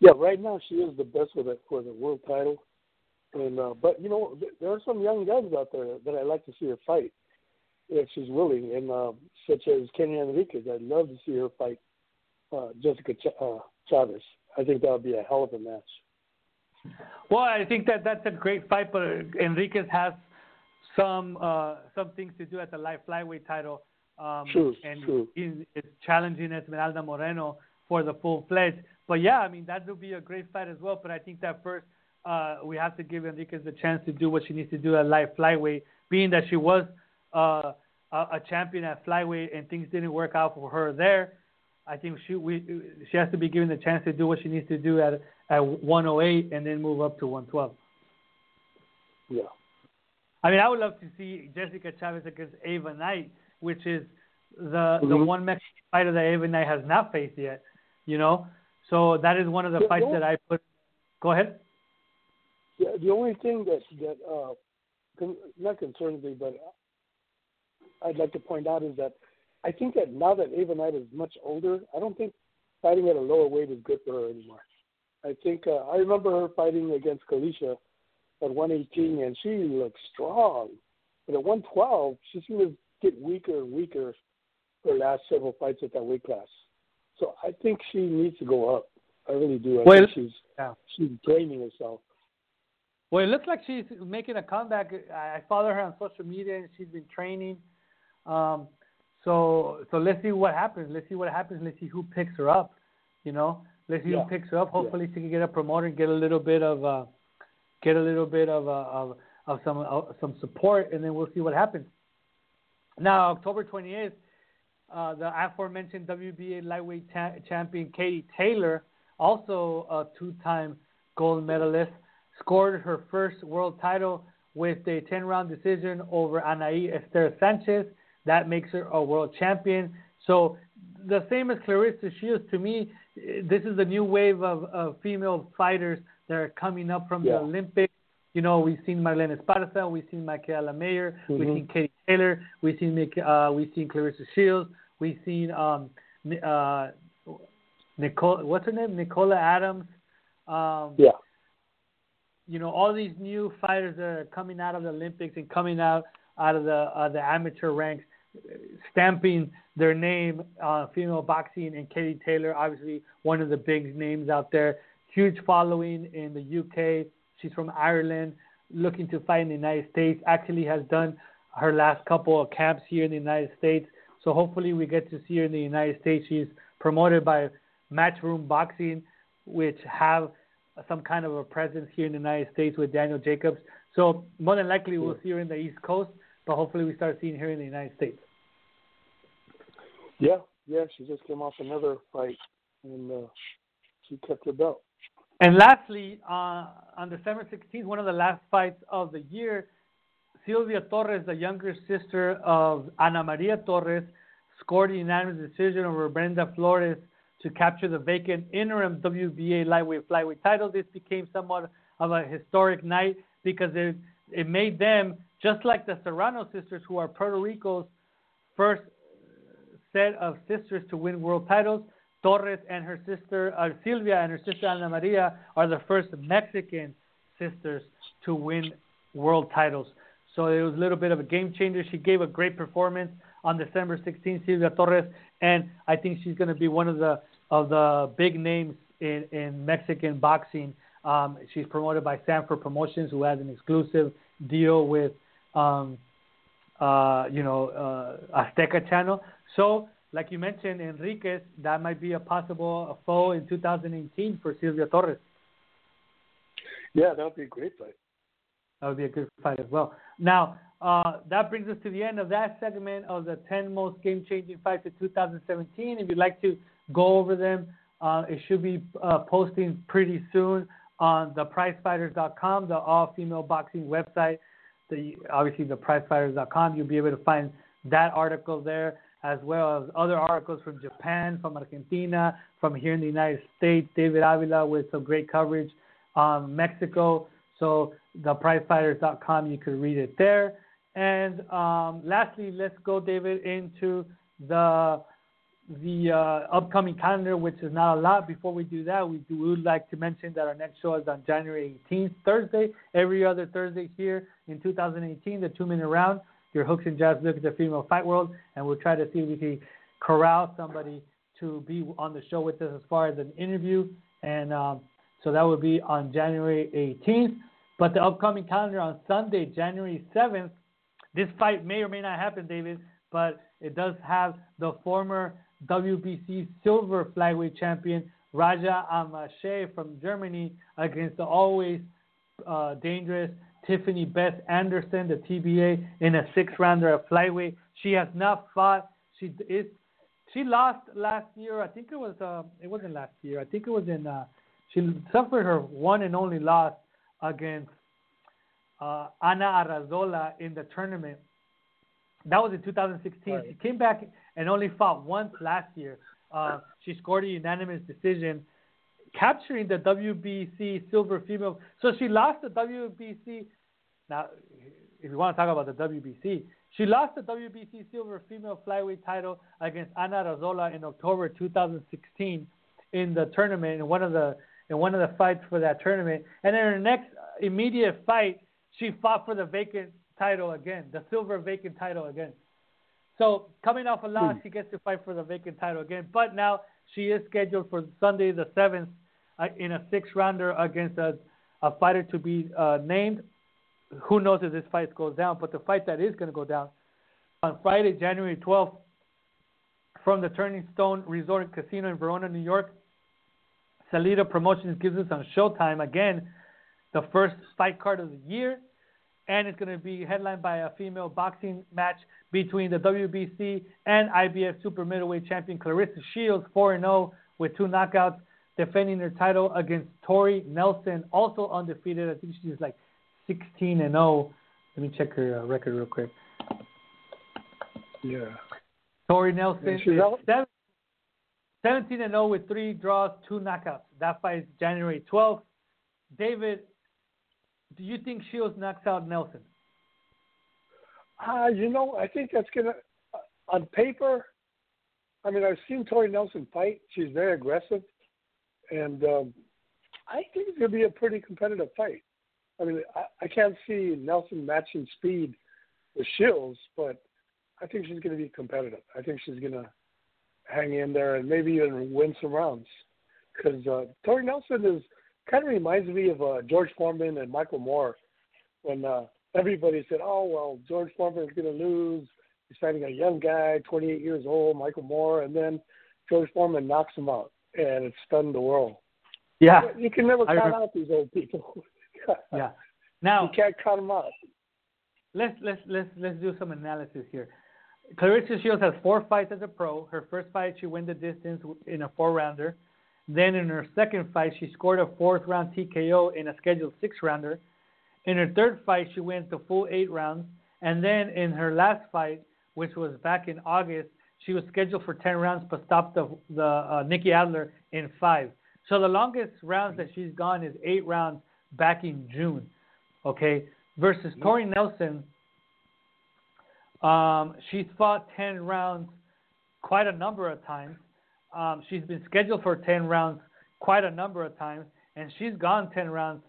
Yeah, right now she is the best for the for the world title. And uh, but you know there are some young guys out there that I like to see her fight if she's willing, and uh, such as Kenia Enriquez. I'd love to see her fight uh, Jessica Ch- uh, Chavez. I think that would be a hell of a match. Well, I think that that's a great fight, but Enriquez has some uh, some things to do at the light flyweight title. Um, true, and true. He's, challenging Esmeralda Moreno for the full fledged. But yeah, I mean that would be a great fight as well. But I think that first uh, we have to give Enriquez the chance to do what she needs to do at light flyweight, being that she was uh, a, a champion at flyweight and things didn't work out for her there. I think she we she has to be given the chance to do what she needs to do at at 108 and then move up to 112. Yeah. I mean, I would love to see Jessica Chavez against Ava Knight, which is the mm-hmm. the one Mexican fighter that Ava Knight has not faced yet. You know, so that is one of the yeah, fights that I put. Go ahead. Yeah, the only thing that that uh, con- not concerns me, but I'd like to point out is that I think that now that Ava Knight is much older, I don't think fighting at a lower weight is good for her anymore. I think uh, I remember her fighting against Kaliesha at 118, and she looked strong. But at 112, she seemed get weaker and weaker her last several fights at that weight class. So I think she needs to go up. I really do. I well, think she's yeah. she's training herself. Well, it looks like she's making a comeback. I follow her on social media, and she's been training. Um, so so let's see what happens. Let's see what happens. Let's see who picks her up. You know, let's see yeah. who picks her up. Hopefully, yeah. she can get a promoter and get a little bit of uh, get a little bit of uh, of of some uh, some support, and then we'll see what happens. Now, October 28th, uh, the aforementioned WBA lightweight champion Katie Taylor, also a two-time gold medalist, scored her first world title with a 10-round decision over Anaí Esther Sanchez. That makes her a world champion. So the same as Claressa Shields, to me, this is the new wave of, of female fighters that are coming up from yeah. the Olympics. You know, we've seen Marlen Esparza, we've seen Mikaela Mayer, mm-hmm. we've seen Katie Taylor, we've seen uh, we've seen Claressa Shields, we've seen um, uh, Nicole, what's her name, Nicola Adams. Um, yeah. You know, all these new fighters that are coming out of the Olympics and coming out out of the uh, the amateur ranks, stamping their name uh, female boxing. And Katie Taylor, obviously one of the big names out there, huge following in the UK. She's from Ireland, looking to fight in the United States. Actually, has done her last couple of camps here in the United States. So hopefully, we get to see her in the United States. She's promoted by Matchroom Boxing, which have some kind of a presence here in the United States with Daniel Jacobs. So more than likely, we'll see her in the East Coast but hopefully we start seeing her in the United States. Yeah, yeah, she just came off another fight and uh, she kept her belt. And lastly, uh, on December 16th, one of the last fights of the year, Silvia Torres, the younger sister of Ana Maria Torres, scored a unanimous decision over Brenda Flores to capture the vacant interim WBA lightweight flyweight title. This became somewhat of a historic night because it, it made them just like the Serrano sisters, who are Puerto Rico's first set of sisters to win world titles, Torres and her sister, uh, Silvia and her sister Ana Maria, are the first Mexican sisters to win world titles. So it was a little bit of a game changer. She gave a great performance on December 16th, Silvia Torres, and I think she's going to be one of the of the big names in, in Mexican boxing. Um, she's promoted by Zanfer Promotions, who has an exclusive deal with, um, uh, you know, uh, Azteca Channel. So, like you mentioned, Enriquez, that might be a possible foe in 2018 for Silvia Torres. Yeah, that would be a great fight. That would be a good fight as well. Now, uh, that brings us to the end of that segment of the 10 most game changing fights of 2017. If you'd like to go over them, uh, it should be uh, posting pretty soon on the PrizeFighters.com, the all female boxing website. The, obviously, the PrizeFighters.com, you'll be able to find that article there, as well as other articles from Japan, from Argentina, from here in the United States. David Avila with some great coverage on Mexico. So the PrizeFighters.com, you could read it there. And um, lastly, let's go, David, into the the uh, upcoming calendar, which is not a lot. Before we do that, we do we would like to mention that our next show is on January 18th, Thursday. Every other Thursday here in 2018, the two-minute round. Your hooks and jabs look at the female fight world, and we'll try to see if we can corral somebody to be on the show with us as far as an interview. And um, so that will be on January 18th. But the upcoming calendar on Sunday, January 7th, this fight may or may not happen, David, but it does have the former WBC silver flyweight champion Raja Amasheh from Germany against the always uh, dangerous Tiffany Beth Anderson, the TBA, in a six-rounder at flyweight. She has not fought. She is. She lost last year. I think it was. Uh, it wasn't last year. I think it was in. Uh, she suffered her one and only loss against uh, Ana Arrazola in the tournament. That was in 2016. Right. She came back and only fought once last year. Uh, she scored a unanimous decision, capturing the WBC silver female. So she lost the WBC. Now, if you want to talk about the WBC, she lost the WBC silver female flyweight title against Ana Arrazola in October 2016 in the tournament in one of the in one of the fights for that tournament. And in her next immediate fight, she fought for the vacant title again, the silver vacant title again. So coming off a loss, hmm. she gets to fight for the vacant title again. But now she is scheduled for Sunday the seventh in a six rounder against a, a fighter to be uh, named. Who knows if this fight goes down? But the fight that is going to go down on Friday, January 12th, from the Turning Stone Resort Casino in Verona, New York. Salita Promotions gives us on Showtime again the first fight card of the year, and it's going to be headlined by a female boxing match between the WBC and IBF super middleweight champion Claressa Shields, 4 0 with two knockouts, defending her title against Tori Nelson, also undefeated. I think she's like 16 and 0. Let me check her uh, record real quick. Yeah. Tori Nelson yeah, 17 and 0 with three draws, two knockouts. That fight is January 12th. David, do you think Shields knocks out Nelson? Uh, you know, I think that's gonna uh, on paper. I mean, I've seen Tori Nelson fight. She's very aggressive, and um, I think it's gonna be a pretty competitive fight. I mean, I, I can't see Nelson matching speed with Shields, but I think she's going to be competitive. I think she's going to hang in there and maybe even win some rounds. Because uh, Tori Nelson is kind of reminds me of uh, George Foreman and Michael Moorer when uh, everybody said, "Oh well, George Foreman is going to lose. He's fighting a young guy, 28 years old, Michael Moorer," and then George Foreman knocks him out, and it stunned the world. Yeah, you can never count out these old people. yeah, now you can't count them out. Let's let's let's let's do some analysis here. Claressa Shields has four fights as a pro. Her first fight, she won the distance in a four rounder. Then in her second fight, she scored a fourth round TKO in a scheduled six rounder. In her third fight, she went the full eight rounds. And then in her last fight, which was back in August, she was scheduled for 10 rounds but stopped the, the uh, Nikki Adler in five. So the longest rounds that she's gone is eight rounds back in June. Okay, versus Tori Nelson, um, she's fought 10 rounds quite a number of times. Um, she's been scheduled for 10 rounds quite a number of times, and she's gone 10 rounds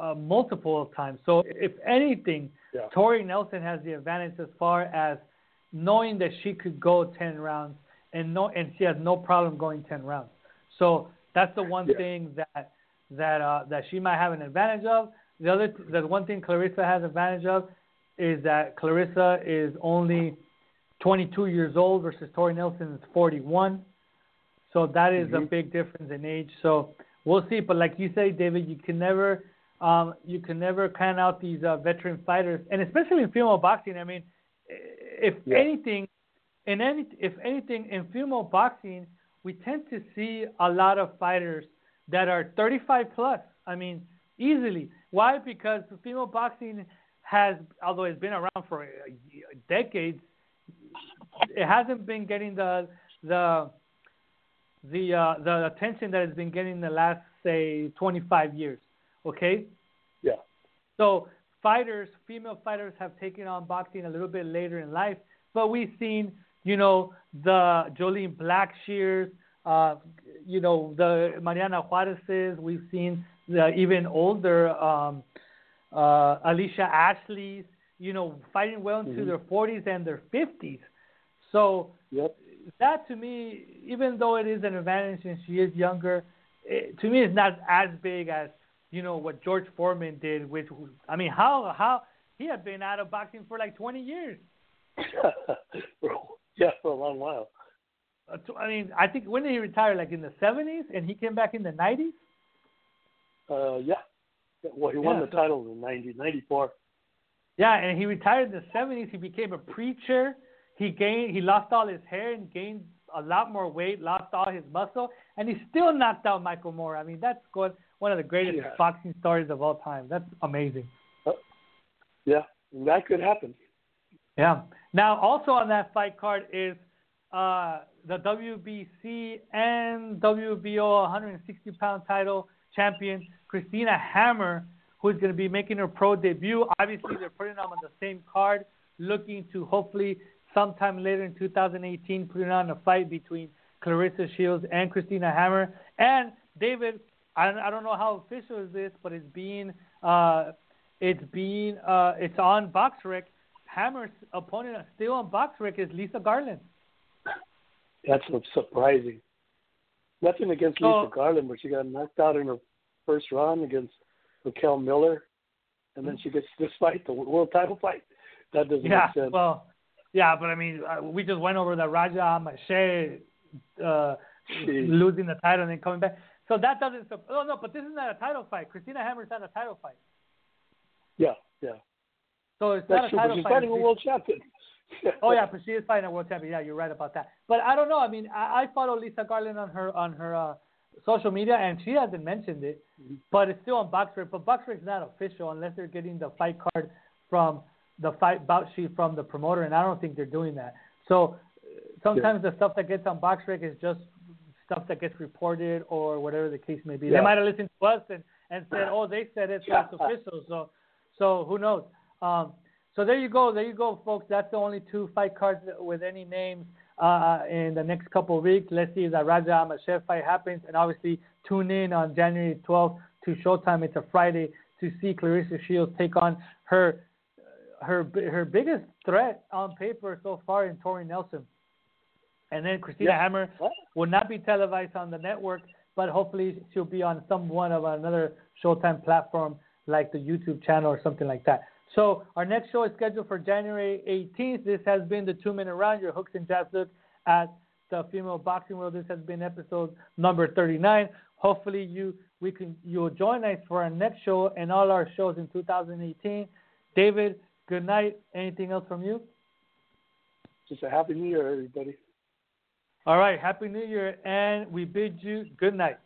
uh, multiple times. So if anything, yeah. Tori Nelson has the advantage as far as knowing that she could go 10 rounds and no and she has no problem going 10 rounds. So that's the one yeah. thing that that uh, that she might have an advantage of. The other the one thing Claressa has advantage of is that Claressa is only 22 years old versus Tori Nelson is 41. So that is mm-hmm. a big difference in age. So we'll see. But like you say, David, you can never um, you can never count out these uh, veteran fighters, and especially in female boxing. I mean, if yeah. anything, in any if anything in female boxing, we tend to see a lot of fighters that are 35 plus. I mean, easily. Why? Because female boxing has, although it's been around for decades, it hasn't been getting the the the uh, the attention that it's been getting in the last say 25 years. Okay. Yeah. So fighters, female fighters, have taken on boxing a little bit later in life, but we've seen, you know, the Jolene Blackshears, uh, you know, the Mariana Juarez's. We've seen the even older um, uh, Alicia Ashley's, you know, fighting well into mm-hmm. their 40s and their 50s. So yep. that to me, even though it is an advantage and she is younger, it, to me it's not as big as you know what George Foreman did. Which I mean, how how he had been out of boxing for like 20 years. yeah, for a long while. Uh, I mean, I think when did he retire? Like in the 70s, and he came back in the 90s. Uh, yeah. Well, he won yeah, the so, title in 90, 94. Yeah, and he retired in the 70s. He became a preacher. He gained, he lost all his hair and gained a lot more weight, lost all his muscle, and he still knocked out Michael Moorer. I mean, that's good, one of the greatest yeah. boxing stories of all time. That's amazing. Uh, yeah, that could happen. Yeah. Now, also on that fight card is uh, the WBC and WBO 160 pound title champion Christina Hammer, who's going to be making her pro debut. Obviously, they're putting them on the same card, looking to hopefully sometime later in 2018 putting on a fight between Claressa Shields and Christina Hammer. And David, I, I don't know how official is this, but it's being uh, it's being uh, it's on BoxRec. Hammer's opponent still on BoxRec is Lisa Garland. That's surprising. Nothing against so, Lisa Garland, but she got knocked out in her first round against Raquel Miller, and then she gets this fight, the world title fight. That doesn't yeah, make sense. Well, yeah, but I mean, uh, we just went over the Raja Amasheh uh, losing the title and then coming back. So that doesn't. Oh no, but this is not a title fight. Christina Hammer's not a title fight. Yeah, yeah. So it's That's not a true, title but she's fight. fighting a world champion. oh yeah, but she is fighting a world champion. Yeah, you're right about that. But I don't know. I mean, I, I follow Lisa Garland on her on her uh, social media, and she hasn't mentioned it, mm-hmm. but it's still on BoxRec. But BoxRec is not official unless they're getting the fight card from the fight bout sheet from the promoter, and I don't think they're doing that. So sometimes yeah. the stuff that gets on BoxRec is just stuff that gets reported or whatever the case may be. Yeah. They might have listened to us and, and said, oh, they said it, so it's official. So, so who knows? Um, so there you go, there you go, folks. That's the only two fight cards with any names uh, in the next couple of weeks. Let's see if that Raja Amasheh fight happens, and obviously tune in on January 12th to Showtime. It's a Friday to see Claressa Shields take on her her her biggest threat on paper so far in Tori Nelson. And then Christina yeah. Hammer will not be televised on the network, but hopefully she'll be on some one of another Showtime platform like the YouTube channel or something like that. So our next show is scheduled for January 18th. This has been the Two Minute Round, your hooks and jabs look at the female boxing world. This has been episode number 39. Hopefully you we can you'll join us for our next show and all our shows in 2018. David, good night. Anything else from you? Just a happy new year, everybody. All right, happy new year, and we bid you good night.